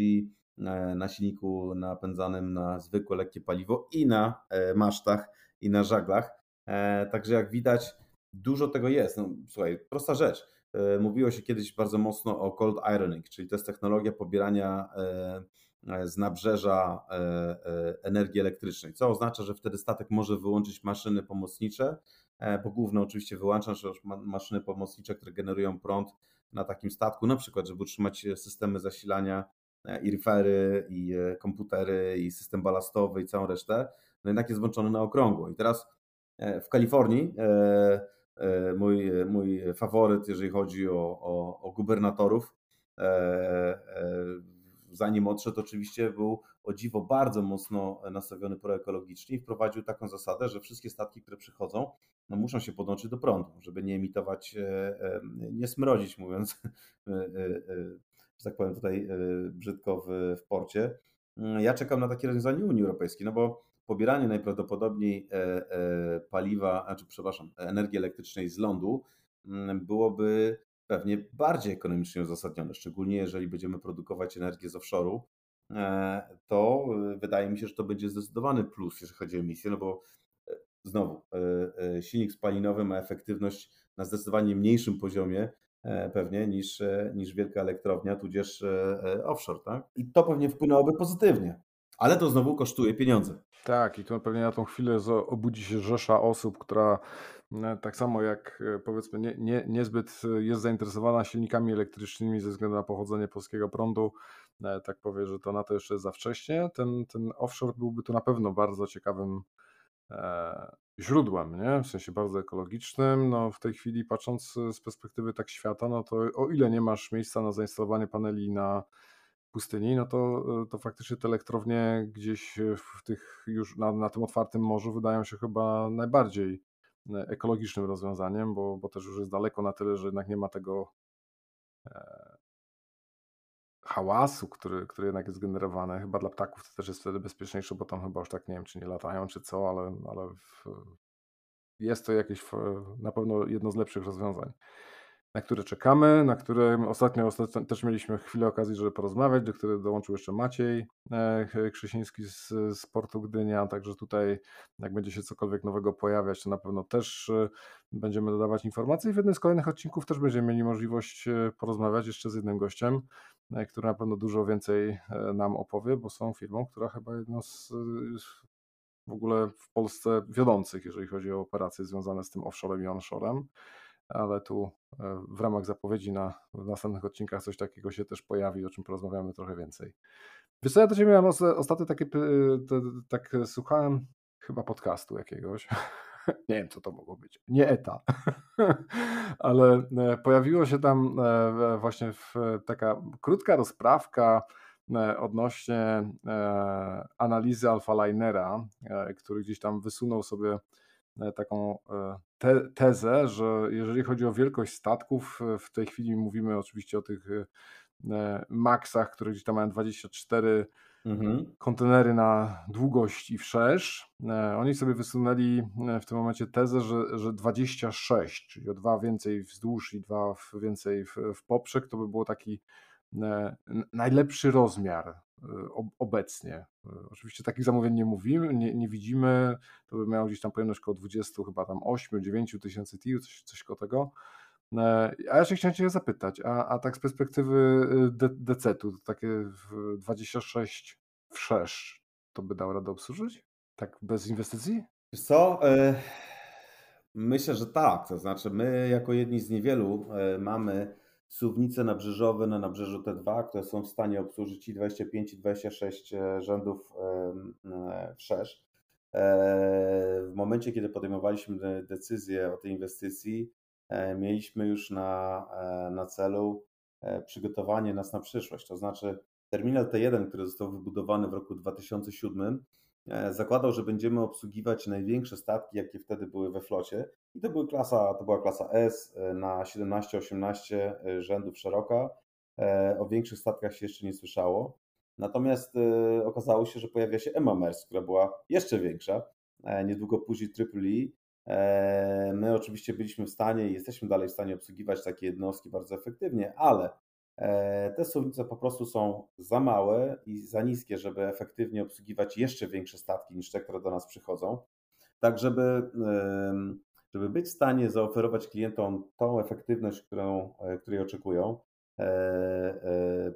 na silniku napędzanym na zwykłe lekkie paliwo i na masztach i na żaglach. Także jak widać, Dużo tego jest. No, słuchaj, prosta rzecz. E, mówiło się kiedyś bardzo mocno o cold ironing, czyli to jest technologia pobierania e, e, z nabrzeża energii elektrycznej, co oznacza, że wtedy statek może wyłączyć maszyny pomocnicze, bo główne oczywiście wyłącza, że maszyny pomocnicze, które generują prąd na takim statku, na przykład, żeby utrzymać systemy zasilania i rifery, i komputery, i system balastowy, i całą resztę, no jednak jest włączony na okrągło. I teraz w Kalifornii mój, mój faworyt, jeżeli chodzi o, o, o gubernatorów. E, e, zanim odszedł, oczywiście był o dziwo bardzo mocno nastawiony proekologicznie i wprowadził taką zasadę, że wszystkie statki, które przychodzą, no muszą się podłączyć do prądu, żeby nie emitować, nie smrodzić, mówiąc, że tak powiem tutaj brzydko w, w porcie. Ja czekam na takie rozwiązanie Unii Europejskiej, no bo pobieranie najprawdopodobniej e, e, paliwa, znaczy przepraszam, energii elektrycznej z lądu mm, byłoby pewnie bardziej ekonomicznie uzasadnione, szczególnie jeżeli będziemy produkować energię z offshore'u, e, to wydaje mi się, że to będzie zdecydowany plus, jeżeli chodzi o emisję, no bo znowu, silnik spalinowy ma efektywność na zdecydowanie mniejszym poziomie pewnie niż, niż wielka elektrownia, tudzież offshore, tak? I to pewnie wpłynęłoby pozytywnie ale to znowu kosztuje pieniądze. Tak, i tu pewnie na tą chwilę obudzi się rzesza osób, która e, tak samo jak e, powiedzmy nie, nie, niezbyt jest zainteresowana silnikami elektrycznymi ze względu na pochodzenie polskiego prądu, e, tak powie, że to na to jeszcze za wcześnie. Ten, ten offshore byłby tu na pewno bardzo ciekawym źródłem, nie? w sensie bardzo ekologicznym. No, w tej chwili, patrząc z perspektywy tak świata, no to o ile nie masz miejsca na zainstalowanie paneli na pustyni, no to, e, to faktycznie te elektrownie gdzieś w tych już na, na tym otwartym morzu wydają się chyba najbardziej e, ekologicznym rozwiązaniem, bo, bo też już jest daleko na tyle, że jednak nie ma tego e, hałasu, który, który jednak jest generowany. Chyba dla ptaków to też jest wtedy bezpieczniejsze, bo tam chyba już tak nie wiem, czy nie latają, czy co, ale, ale w, jest to jakieś na pewno jedno z lepszych rozwiązań na które czekamy, na które ostatnio, ostatnio też mieliśmy chwilę okazji, żeby porozmawiać, do której dołączył jeszcze Maciej e, Krzysiński z, z Portu Gdynia, także tutaj jak będzie się cokolwiek nowego pojawiać, to na pewno też e, będziemy dodawać informacje i w jednym z kolejnych odcinków też będziemy mieli możliwość e, porozmawiać jeszcze z jednym gościem, który na pewno dużo więcej nam opowie, bo są firmą, która chyba jedno z w ogóle w Polsce wiodących, jeżeli chodzi o operacje związane z tym offshorem i onshorem. Ale tu w ramach zapowiedzi na w następnych odcinkach coś takiego się też pojawi, o czym porozmawiamy trochę więcej. Wiesz co, ja do Ciebie miałem ostatnio takie, tak słuchałem chyba podcastu jakiegoś, nie wiem co to mogło być, nie ETA, ale e, pojawiło się tam e, właśnie taka krótka rozprawka e, odnośnie analizy Alphalinera, który gdzieś tam wysunął sobie taką te, tezę, że jeżeli chodzi o wielkość statków, w tej chwili mówimy oczywiście o tych maksach, które gdzieś tam mają 24 mhm. kontenery na długość i wszerz. E, oni sobie wysunęli e, w tym momencie tezę, że, że 26, czyli o dwa więcej wzdłuż i dwa więcej w, w poprzek, to by było taki e, najlepszy rozmiar obecnie. Oczywiście takich zamówień nie mówimy, nie, nie, widzimy, to by miało gdzieś tam pojemność około 20, chyba tam 8, 9 tysięcy TIU, coś, coś koło tego. E, a ja się chciałem Cię zapytać, a, a tak z perspektywy y, DC-tu, takie 26 wszerz, to by dał radę obsłużyć? Tak bez inwestycji? Wiesz co, e, myślę, że tak. To znaczy my jako jedni z niewielu e, mamy suwnice nabrzeżowe na nabrzeżu T2, które są w stanie obsłużyć i 25 i 26 rzędów wszerz. W momencie, kiedy podejmowaliśmy decyzję o tej inwestycji, E, mieliśmy już na, e, na celu e, przygotowanie nas na przyszłość. To znaczy, terminal T1, który został wybudowany w roku 2007, zakładał, że będziemy obsługiwać największe statki, jakie wtedy były we flocie. I to, były klasa, to była klasa S na 17-18 rzędów szeroka. O większych statkach się jeszcze nie słyszało. Natomiast okazało się, że pojawia się Emma Mers, która była jeszcze większa. Niedługo później Triple E E, my oczywiście byliśmy w stanie i jesteśmy dalej w stanie obsługiwać takie jednostki bardzo efektywnie, ale e, te suwnice po prostu są za małe i za niskie, żeby efektywnie obsługiwać jeszcze większe statki niż te, które do nas przychodzą. Tak, żeby, żeby być w stanie zaoferować klientom tą efektywność, którą, e, której oczekują,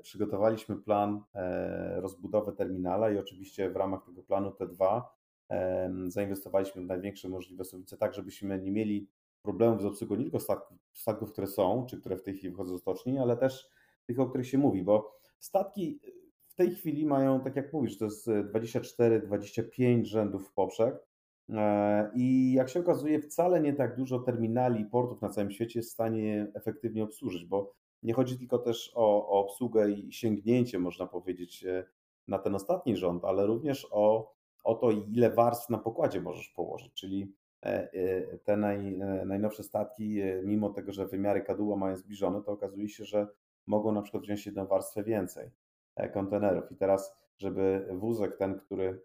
przygotowaliśmy plan rozbudowy terminala i oczywiście w ramach tego planu T2 zainwestowaliśmy w największe możliwe suwnice, tak żebyśmy nie mieli problemów z obsługą nie tylko statków, statków, które są, czy które w tej chwili wchodzą do stoczni, ale też tych, o których się mówi, bo statki w tej chwili mają, tak jak mówisz, to jest 24-25 rzędów w poprzek. e, i jak się okazuje, wcale nie tak dużo terminali i portów na całym świecie jest w stanie efektywnie obsłużyć, bo nie chodzi tylko też o, o obsługę i sięgnięcie, można powiedzieć, e, na ten ostatni rząd, ale również o o to, ile warstw na pokładzie możesz położyć, czyli e, e, te naj, e, najnowsze statki, mimo tego, że wymiary kadłuba mają zbliżone, to okazuje się, że mogą na przykład wziąć jedną warstwę więcej kontenerów. I teraz, żeby wózek ten, który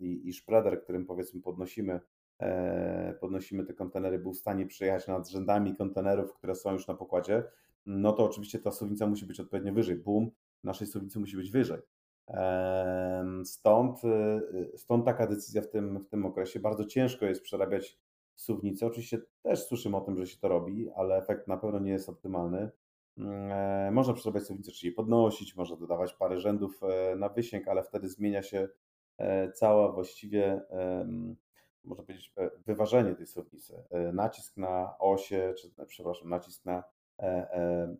i, i szpreder, którym powiedzmy podnosimy, podnosimy te kontenery, był w stanie przejechać nad rzędami kontenerów, które są już na pokładzie, no to oczywiście ta suwnica musi być odpowiednio wyżej. Boom naszej suwnicy musi być wyżej. Stąd, y, stąd taka decyzja w tym, w tym okresie. Bardzo ciężko jest przerabiać suwnicę. Oczywiście też słyszymy o tym, że się to robi, ale efekt na pewno nie jest optymalny. Mm, e, można przerabiać suwnicę, czyli podnosić, można dodawać parę rzędów e, na wysięg, ale wtedy zmienia się e, cała właściwie, można powiedzieć, wyważenie tej suwnicy. Nacisk na osie, czy przepraszam, nacisk na,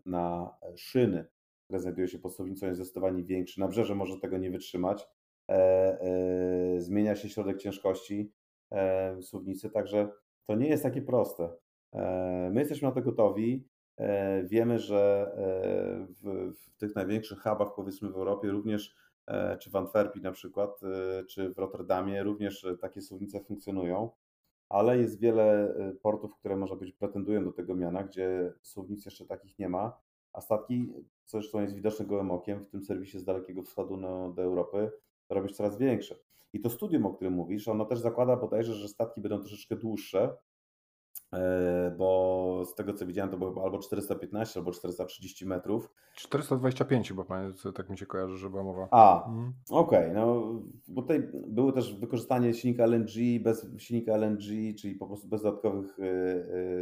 na szyny które znajdują się pod Słownicą jest zdecydowanie większy. Nabrzeże może tego nie wytrzymać. Zmienia się środek ciężkości Słownicy, także to nie jest takie proste. My jesteśmy na to gotowi. E, wiemy, że e, w, w, tych największych hubach, powiedzmy w Europie, również czy w Antwerpii na przykład, czy w Rotterdamie, również takie słownice funkcjonują ale jest wiele portów, które może być pretendują do tego miana, gdzie słownic jeszcze takich nie ma a statki, co zresztą jest widoczne gołym okiem w tym serwisie z Dalekiego Wschodu no, do Europy, robić coraz większe. I to studium, o którym mówisz, ono też zakłada bodajże, że statki będą troszeczkę dłuższe, e, bo z tego co widziałem, to było albo 415, albo 430 metrów. 425 bo panie, tak mi się kojarzy, że była mowa. A, mhm. okej, okay, no bo tutaj było też wykorzystanie silnika LNG, bez silnika LNG, czyli po prostu bez dodatkowych e,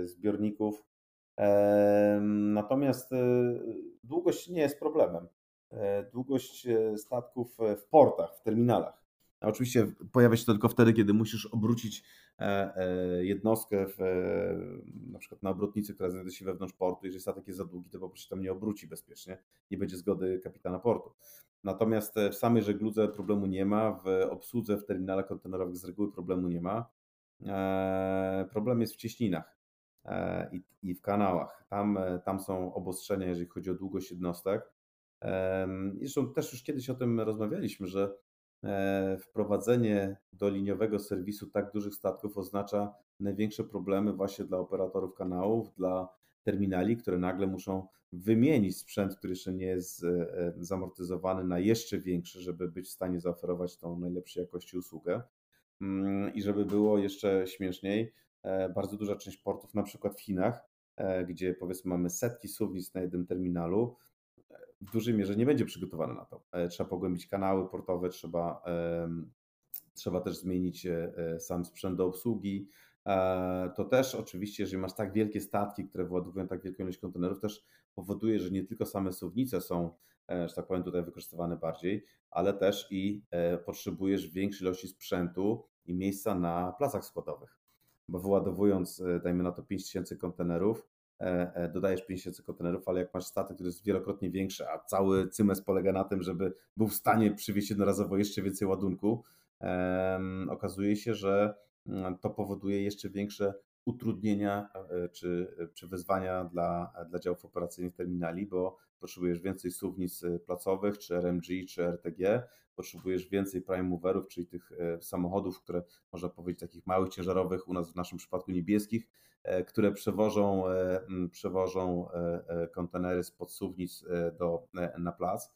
e, zbiorników. Natomiast e, długość nie jest problemem. E, długość e, statków w portach, w terminalach Oczywiście pojawia się to tylko wtedy, kiedy musisz obrócić e, e, jednostkę w, na przykład na obrotnicy, która znajduje się wewnątrz portu. Jeżeli statek jest za długi, to po prostu tam nie obróci bezpiecznie, nie będzie zgody kapitana portu. Natomiast w samej żegludze problemu nie ma, w obsłudze w terminalach kontenerowych z reguły problemu nie ma. Problem jest w cieśninach i w kanałach. Tam, tam są obostrzenia, jeżeli chodzi o długość jednostek. Zresztą też już kiedyś o tym rozmawialiśmy, że e, wprowadzenie do liniowego serwisu tak dużych statków oznacza największe problemy właśnie dla operatorów kanałów, dla terminali, które nagle muszą wymienić sprzęt, który jeszcze nie jest e, zamortyzowany na jeszcze większy, żeby być w stanie zaoferować tą najlepszej jakości usługę. Mm, I żeby było jeszcze śmieszniej, e, bardzo duża część portów, na przykład w Chinach, gdzie powiedzmy mamy setki suwnic na jednym terminalu, w dużej mierze nie będzie przygotowane na to. E, trzeba pogłębić kanały portowe, trzeba, trzeba też zmienić e, e, sam sprzęt do obsługi. To też oczywiście, jeżeli masz tak wielkie statki, które wyładowują tak wielką ilość kontenerów, też powoduje, że nie tylko same suwnice są, że tak powiem, tutaj wykorzystywane bardziej, ale też i potrzebujesz większej ilości sprzętu i miejsca na placach składowych. Bo wyładowując, dajmy na to 5000 kontenerów, dodajesz 5000 kontenerów, ale jak masz statek, który jest wielokrotnie większy, a cały cymes polega na tym, żeby był w stanie przywieźć jednorazowo jeszcze więcej ładunku, okazuje się, że mm, to powoduje jeszcze większe utrudnienia e, czy, czy wyzwania dla, dla działów operacyjnych terminali, bo potrzebujesz więcej suwnic placowych, czy RMG, czy RTG, potrzebujesz więcej prime moverów, czyli tych samochodów, które można powiedzieć takich małych, ciężarowych, u nas w naszym przypadku niebieskich, E, które przewożą, e, przewożą e, kontenery z podsuwnic do, na plac.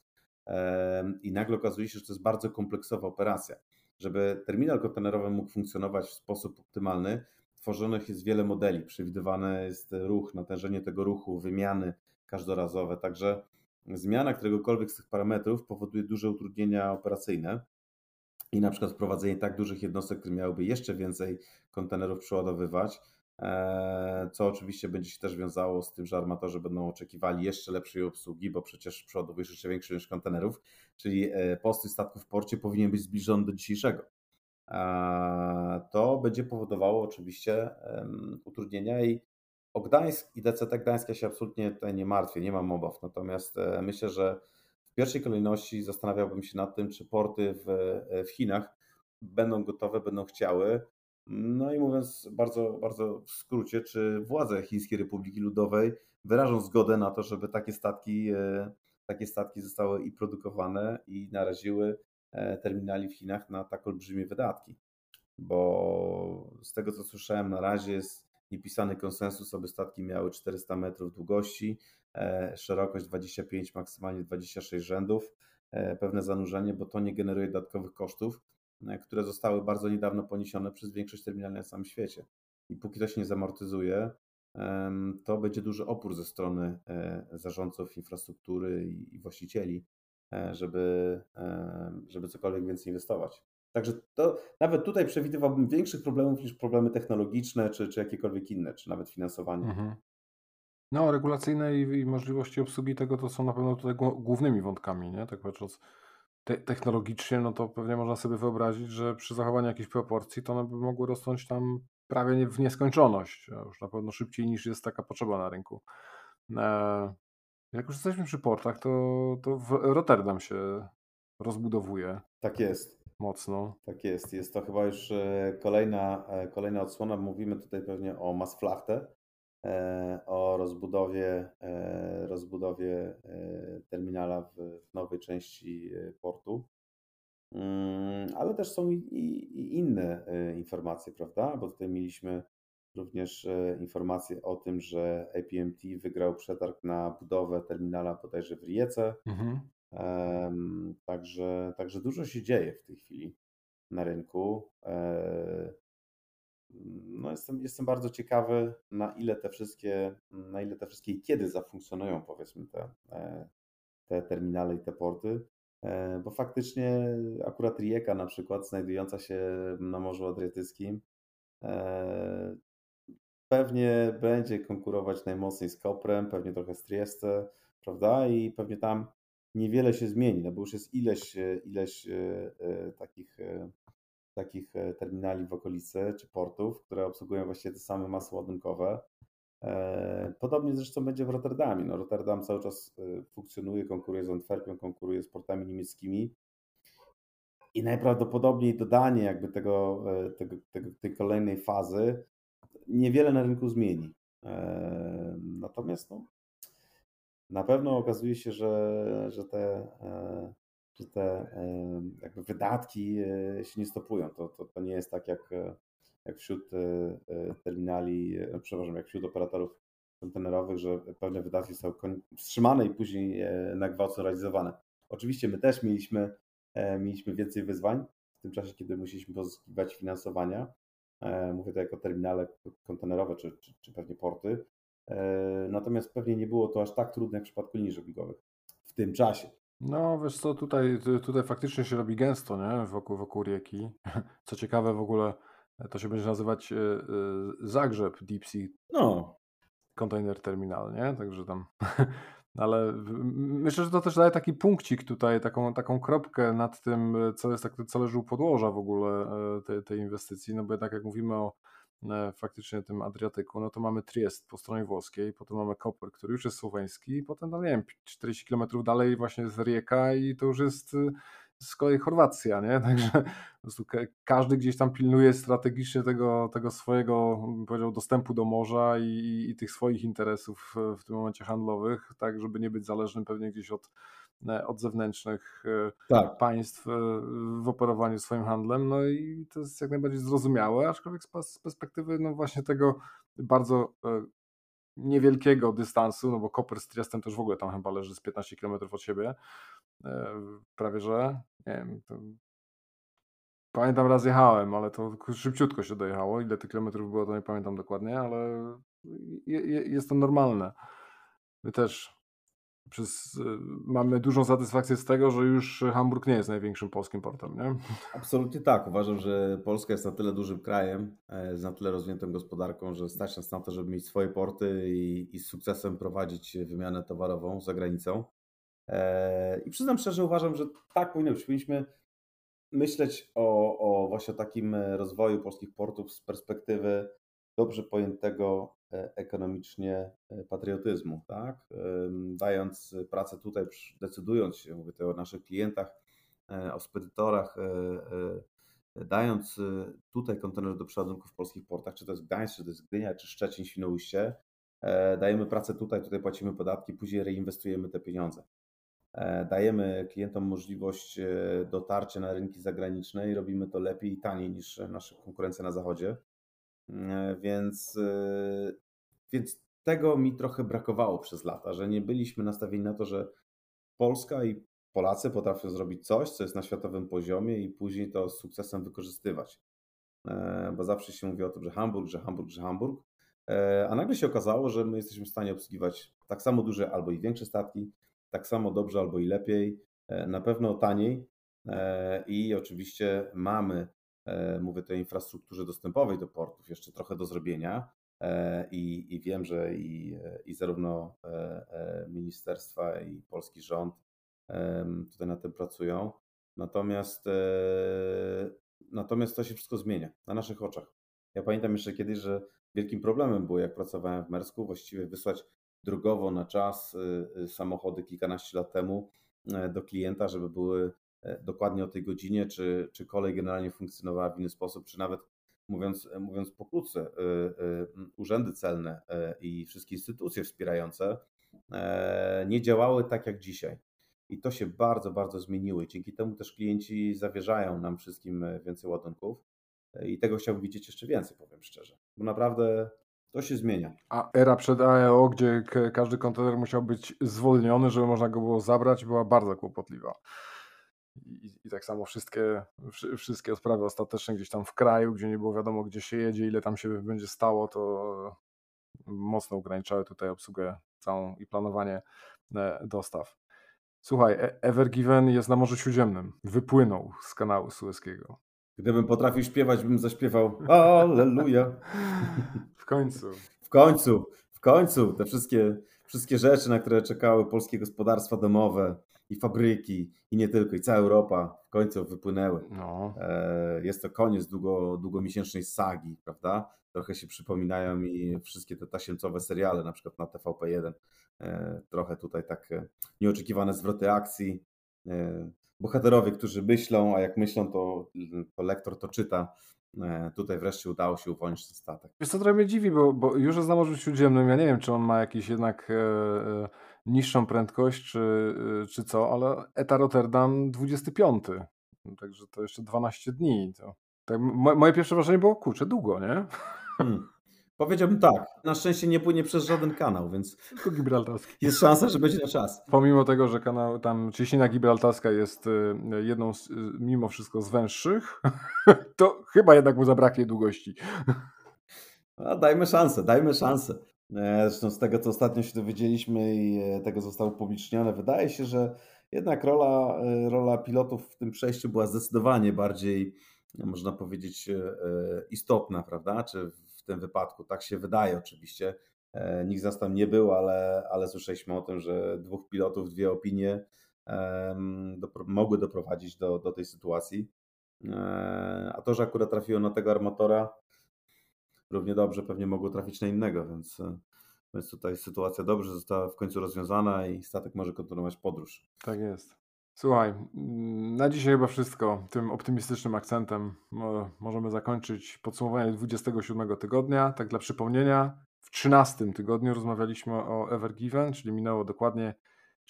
I nagle okazuje się, że to jest bardzo kompleksowa operacja. Żeby terminal kontenerowy mógł funkcjonować w sposób optymalny, tworzonych jest wiele modeli. Przewidywany jest ruch, natężenie tego ruchu, wymiany każdorazowe. Także zmiana któregokolwiek z tych parametrów powoduje duże utrudnienia operacyjne. I na przykład wprowadzenie tak dużych jednostek, które miałyby jeszcze więcej kontenerów przeładowywać, E, co oczywiście będzie się też wiązało z tym, że armatorzy będą oczekiwali jeszcze lepszej obsługi, bo przecież przodowujesz jeszcze większą ilość kontenerów, czyli e, postój statku w porcie powinien być zbliżony do dzisiejszego. To będzie powodowało oczywiście utrudnienia i o Gdańsk i DCT Gdańsk ja się absolutnie tutaj nie martwię, nie mam obaw, natomiast e, myślę, że w pierwszej kolejności zastanawiałbym się nad tym, czy porty w, w Chinach będą gotowe, będą chciały. No i mówiąc bardzo, bardzo w skrócie, czy władze Chińskiej Republiki Ludowej wyrażą zgodę na to, żeby takie statki, e, takie statki zostały i produkowane i naraziły e, terminali w Chinach na tak olbrzymie wydatki. Bo z tego co słyszałem, na razie jest niepisany konsensus, aby statki miały 400 metrów długości, e, szerokość 25, maksymalnie 26 rzędów, pewne zanurzenie, bo to nie generuje dodatkowych kosztów E, które zostały bardzo niedawno poniesione przez większość terminali na całym świecie. I póki to się nie zamortyzuje, to będzie duży opór ze strony e, zarządców infrastruktury i właścicieli, e, żeby, żeby cokolwiek więcej inwestować. Także to nawet tutaj przewidywałbym większych problemów niż problemy technologiczne, czy, czy jakiekolwiek inne, czy nawet finansowanie. Mhm. No, regulacyjne i, i, możliwości obsługi tego to są na pewno tutaj głównymi wątkami, nie? Tak patrząc te technologicznie, no to pewnie można sobie wyobrazić, że przy zachowaniu jakiejś proporcji to one by mogły rosnąć tam prawie w nieskończoność, już na pewno szybciej niż jest taka potrzeba na rynku. E, jak już jesteśmy przy portach, to, to w Rotterdam się rozbudowuje Tak jest, mocno. tak jest. Jest to chyba już e, kolejna, e, kolejna odsłona. Mówimy tutaj pewnie o Maasvlachte, E, o rozbudowie, e, rozbudowie e, terminala w nowej części portu. Mm, ale też są i, i inne informacje, prawda? Bo tutaj mieliśmy również informacje o tym, że APMT wygrał przetarg na budowę terminala bodajże w Rijece. Mhm. Także, także dużo się dzieje w tej chwili na rynku no jestem, jestem bardzo ciekawy, na ile te wszystkie, na ile te wszystkie i kiedy zafunkcjonują, powiedzmy, te, e, te terminale i te porty, e, bo faktycznie akurat Rijeka na przykład, znajdująca się na Morzu Adriatyckim, e, pewnie będzie konkurować najmocniej z Koprem, pewnie trochę z Trieste, prawda? I pewnie tam niewiele się zmieni, no bo już jest ileś, ileś takich, takich terminali w okolicy czy portów, które obsługują właściwie te same masy ładunkowe. Podobnie zresztą będzie w Rotterdamie. No, Rotterdam cały czas funkcjonuje, konkuruje z Antwerpią, konkuruje z portami niemieckimi i najprawdopodobniej dodanie jakby tego, e, tego, tego, tej kolejnej fazy niewiele na rynku zmieni. E, natomiast no, na pewno okazuje się, że, że te, e, że te jakby wydatki się nie stopują. To, to, to nie jest tak jak, jak wśród terminali, przepraszam, jak wśród operatorów kontenerowych, że pewne wydatki są wstrzymane i później na gwałt są realizowane. Oczywiście my też mieliśmy E, mieliśmy więcej wyzwań w tym czasie, kiedy musieliśmy pozyskiwać finansowania. E, mówię to jako terminale kontenerowe czy, czy, czy pewnie porty. E, natomiast pewnie nie było to aż tak trudne jak w przypadku linii żeglugowych w tym czasie. No, wiesz co, tutaj, tutaj faktycznie się robi gęsto, nie? Wokół, wokół rieki. Co ciekawe, w ogóle to się będzie nazywać Zagrzeb Deep Sea no. Container Terminal, nie? Także tam Ale myślę, że to też daje taki punkcik tutaj, taką, taką kropkę nad tym, co jest tak, co leży u podłoża w ogóle e, tej, tej inwestycji, no bo jednak jak mówimy o e, faktycznie tym Adriatyku, no to mamy Triest po stronie włoskiej, potem mamy Koper, który już jest słoweński, potem, no nie wiem, 40 km dalej właśnie jest Rijeka i to już jest z kolei Chorwacja, nie? Także po prostu każdy gdzieś tam pilnuje strategicznie tego, tego swojego, powiedział, dostępu do morza i, i tych swoich interesów w tym momencie handlowych, tak, żeby nie być zależnym pewnie gdzieś od, e, od zewnętrznych e, tak. państw e, w operowaniu swoim handlem. No i to jest jak najbardziej zrozumiałe, aczkolwiek z perspektywy no właśnie tego bardzo niewielkiego dystansu, no bo Koper z Triestem też w ogóle tam chyba leży z 15 km od siebie, prawie że, nie wiem, to... pamiętam raz jechałem, ale to szybciutko się dojechało, ile tych kilometrów było to nie pamiętam dokładnie, ale jest to normalne. My też przez, e, mamy dużą satysfakcję z tego, że już Hamburg nie jest największym polskim portem, nie? Absolutnie tak. Uważam, że Polska jest na tyle dużym krajem, e, z na tyle rozwiniętą gospodarką, że stać nas na to, żeby mieć swoje porty i, i z sukcesem prowadzić wymianę towarową za granicą. E, I przyznam szczerze, uważam, że tak powinno być. Powinniśmy myśleć o, o właśnie takim rozwoju polskich portów z perspektywy dobrze pojętego e, ekonomicznie e, patriotyzmu, tak? Dając pracę tutaj, decydując się, mówię tutaj o naszych klientach, o spedytorach, dając tutaj kontener do przeładunku w polskich portach, czy to jest Gdańsk, czy to jest Gdynia, czy Szczecin, Świnoujście, dajemy pracę tutaj, tutaj płacimy podatki, później reinwestujemy te pieniądze. E, dajemy klientom możliwość e, dotarcia na rynki zagraniczne i robimy to lepiej i taniej niż nasza konkurencja na zachodzie. E, więc, więc tego mi trochę brakowało przez lata, że nie byliśmy nastawieni na to, że Polska i Polacy potrafią zrobić coś, co jest na światowym poziomie i później to z sukcesem wykorzystywać. Bo zawsze się mówi o tym, że Hamburg, że Hamburg, że Hamburg, a nagle się okazało, że my jesteśmy w stanie obsługiwać tak samo duże albo i większe statki, tak samo dobrze albo i lepiej, e, na pewno taniej e, i oczywiście mamy, e, mówię o infrastrukturze dostępowej do portów, jeszcze trochę do zrobienia i, i wiem, że i, i zarówno ministerstwa i polski rząd tutaj na tym pracują, natomiast natomiast to się wszystko zmienia na naszych oczach. Ja pamiętam jeszcze kiedyś, że wielkim problemem było, jak pracowałem w Mersku, właściwie wysłać drogowo na czas y, y, samochody kilkanaście lat temu e, do klienta, żeby były e, dokładnie o tej godzinie, czy, czy kolej generalnie funkcjonowała w inny sposób, czy nawet mówiąc, mówiąc pokrótce, y, urzędy celne e, i wszystkie instytucje wspierające nie działały tak jak dzisiaj. I to się bardzo, bardzo zmieniło. I dzięki temu też klienci zawierzają nam wszystkim więcej ładunków. I tego chciałbym widzieć jeszcze więcej, powiem szczerze. Bo naprawdę to się zmienia. A era przed AEO, gdzie każdy kontener musiał być zwolniony, żeby można go było zabrać, była bardzo kłopotliwa. I, i tak samo wszystkie, wszystkie sprawy ostateczne gdzieś tam w kraju, gdzie nie było wiadomo, gdzie się jedzie, ile tam się będzie stało, to mocno ograniczały tutaj obsługę całą i planowanie e, dostaw. Słuchaj, e, Ever Given jest na Morzu Śródziemnym. Wypłynął z kanału Suezkiego. Gdybym potrafił śpiewać, bym zaśpiewał Alleluja. W końcu. W końcu, w końcu te wszystkie, wszystkie rzeczy, na które czekały polskie gospodarstwa domowe, i fabryki, i nie tylko, i cała Europa w końcu wypłynęły. No. E, jest to koniec długo, długomiesięcznej sagi, prawda? Trochę się przypominają mi wszystkie te tasiemcowe seriale, na przykład na TVP1. E, trochę tutaj tak e, nieoczekiwane zwroty akcji. Bohaterowie, którzy myślą, a jak myślą, to, to lektor to czyta. Tutaj wreszcie udało się uwolnić ten statek. Wiesz co, trochę mnie dziwi, bo, bo już jest na Morzu Śródziemnym, ja nie wiem, czy on ma jakiś jednak e, niższą prędkość, czy, czy co, ale ETA Rotterdam 25. Także to jeszcze 12 dni. To, tak, moje pierwsze wrażenie było, kurczę, długo, nie? Hmm. Powiedziałbym tak. Na szczęście nie płynie przez żaden kanał, więc jest szansa, że będzie na czas. Pomimo tego, że kanał tam cieśnina gibraltarska jest y, jedną z, y, mimo wszystko z węższych, to chyba jednak mu zabraknie długości. A dajmy szansę, dajmy szansę. E, zresztą z tego, co ostatnio się dowiedzieliśmy i e, tego zostało upublicznione, wydaje się, że jednak rola, e, rola pilotów w tym przejściu była zdecydowanie bardziej, można powiedzieć, istotna, prawda? Czy w tym wypadku. Tak się wydaje oczywiście. Nikt z nas tam nie był, ale, ale słyszeliśmy o tym, że dwóch pilotów, dwie opinie dopro mogły doprowadzić do, do tej sytuacji. A to, że akurat trafiło na tego armatora, równie dobrze pewnie mogło trafić na innego, więc, e, więc tutaj sytuacja dobrze została w końcu rozwiązana i statek może kontynuować podróż. Tak jest. Słuchaj, mm, na dzisiaj chyba wszystko. Tym optymistycznym akcentem możemy zakończyć podsumowanie 27 tygodnia. Tak dla przypomnienia, w 13 tygodniu rozmawialiśmy o Ever Given, czyli minęło dokładnie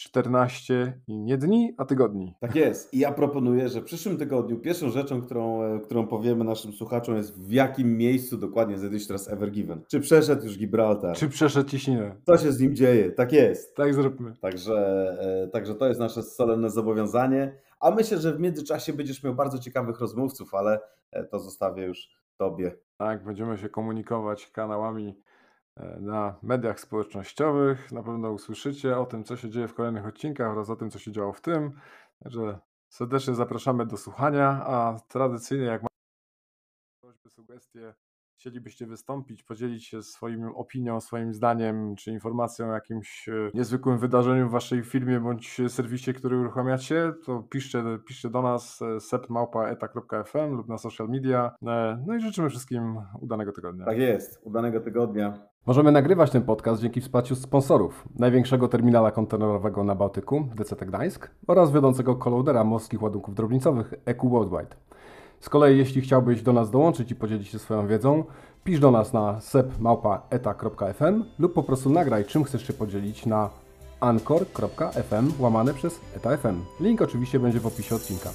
14 i nie dni, a tygodni. Tak jest. I ja proponuję, że w przyszłym tygodniu pierwszą rzeczą, którą, e, którą powiemy naszym słuchaczom jest w jakim miejscu dokładnie znajduje się teraz Evergiven. Czy przeszedł już Gibraltar? Czy przeszedł Ciśninę? Co się z nim dzieje? Tak jest. Tak zróbmy. Także, e, także to jest nasze solenne zobowiązanie. A myślę, że w międzyczasie będziesz miał bardzo ciekawych rozmówców, ale e, to zostawię już Tobie. Tak, będziemy się komunikować kanałami na mediach społecznościowych. Na pewno usłyszycie o tym, co się dzieje w kolejnych odcinkach oraz o tym, co się działo w tym. Także serdecznie zapraszamy do słuchania, a tradycyjnie jak macie prośby, sugestie, chcielibyście wystąpić, podzielić się swoim opinią, swoim zdaniem, czy informacją o jakimś e, niezwykłym wydarzeniu w waszej firmie bądź serwisie, który uruchamiacie, to piszcie, piszcie do nas e, sepmałpa.eta.fm lub na social media. No i życzymy wszystkim udanego tygodnia. Tak jest, udanego tygodnia. Możemy nagrywać ten podcast dzięki wsparciu sponsorów największego terminala kontenerowego na Bałtyku, DCT Gdańsk oraz wiodącego kolodera morskich ładunków drobnicowych EQ Worldwide. Z kolei jeśli chciałbyś do nas dołączyć i podzielić się swoją wiedzą, pisz do nas na sepmałpa.eta.fm lub po prostu nagraj czym chcesz się podzielić na anchor.fm łamane przez eta.fm. Link oczywiście będzie w opisie odcinka.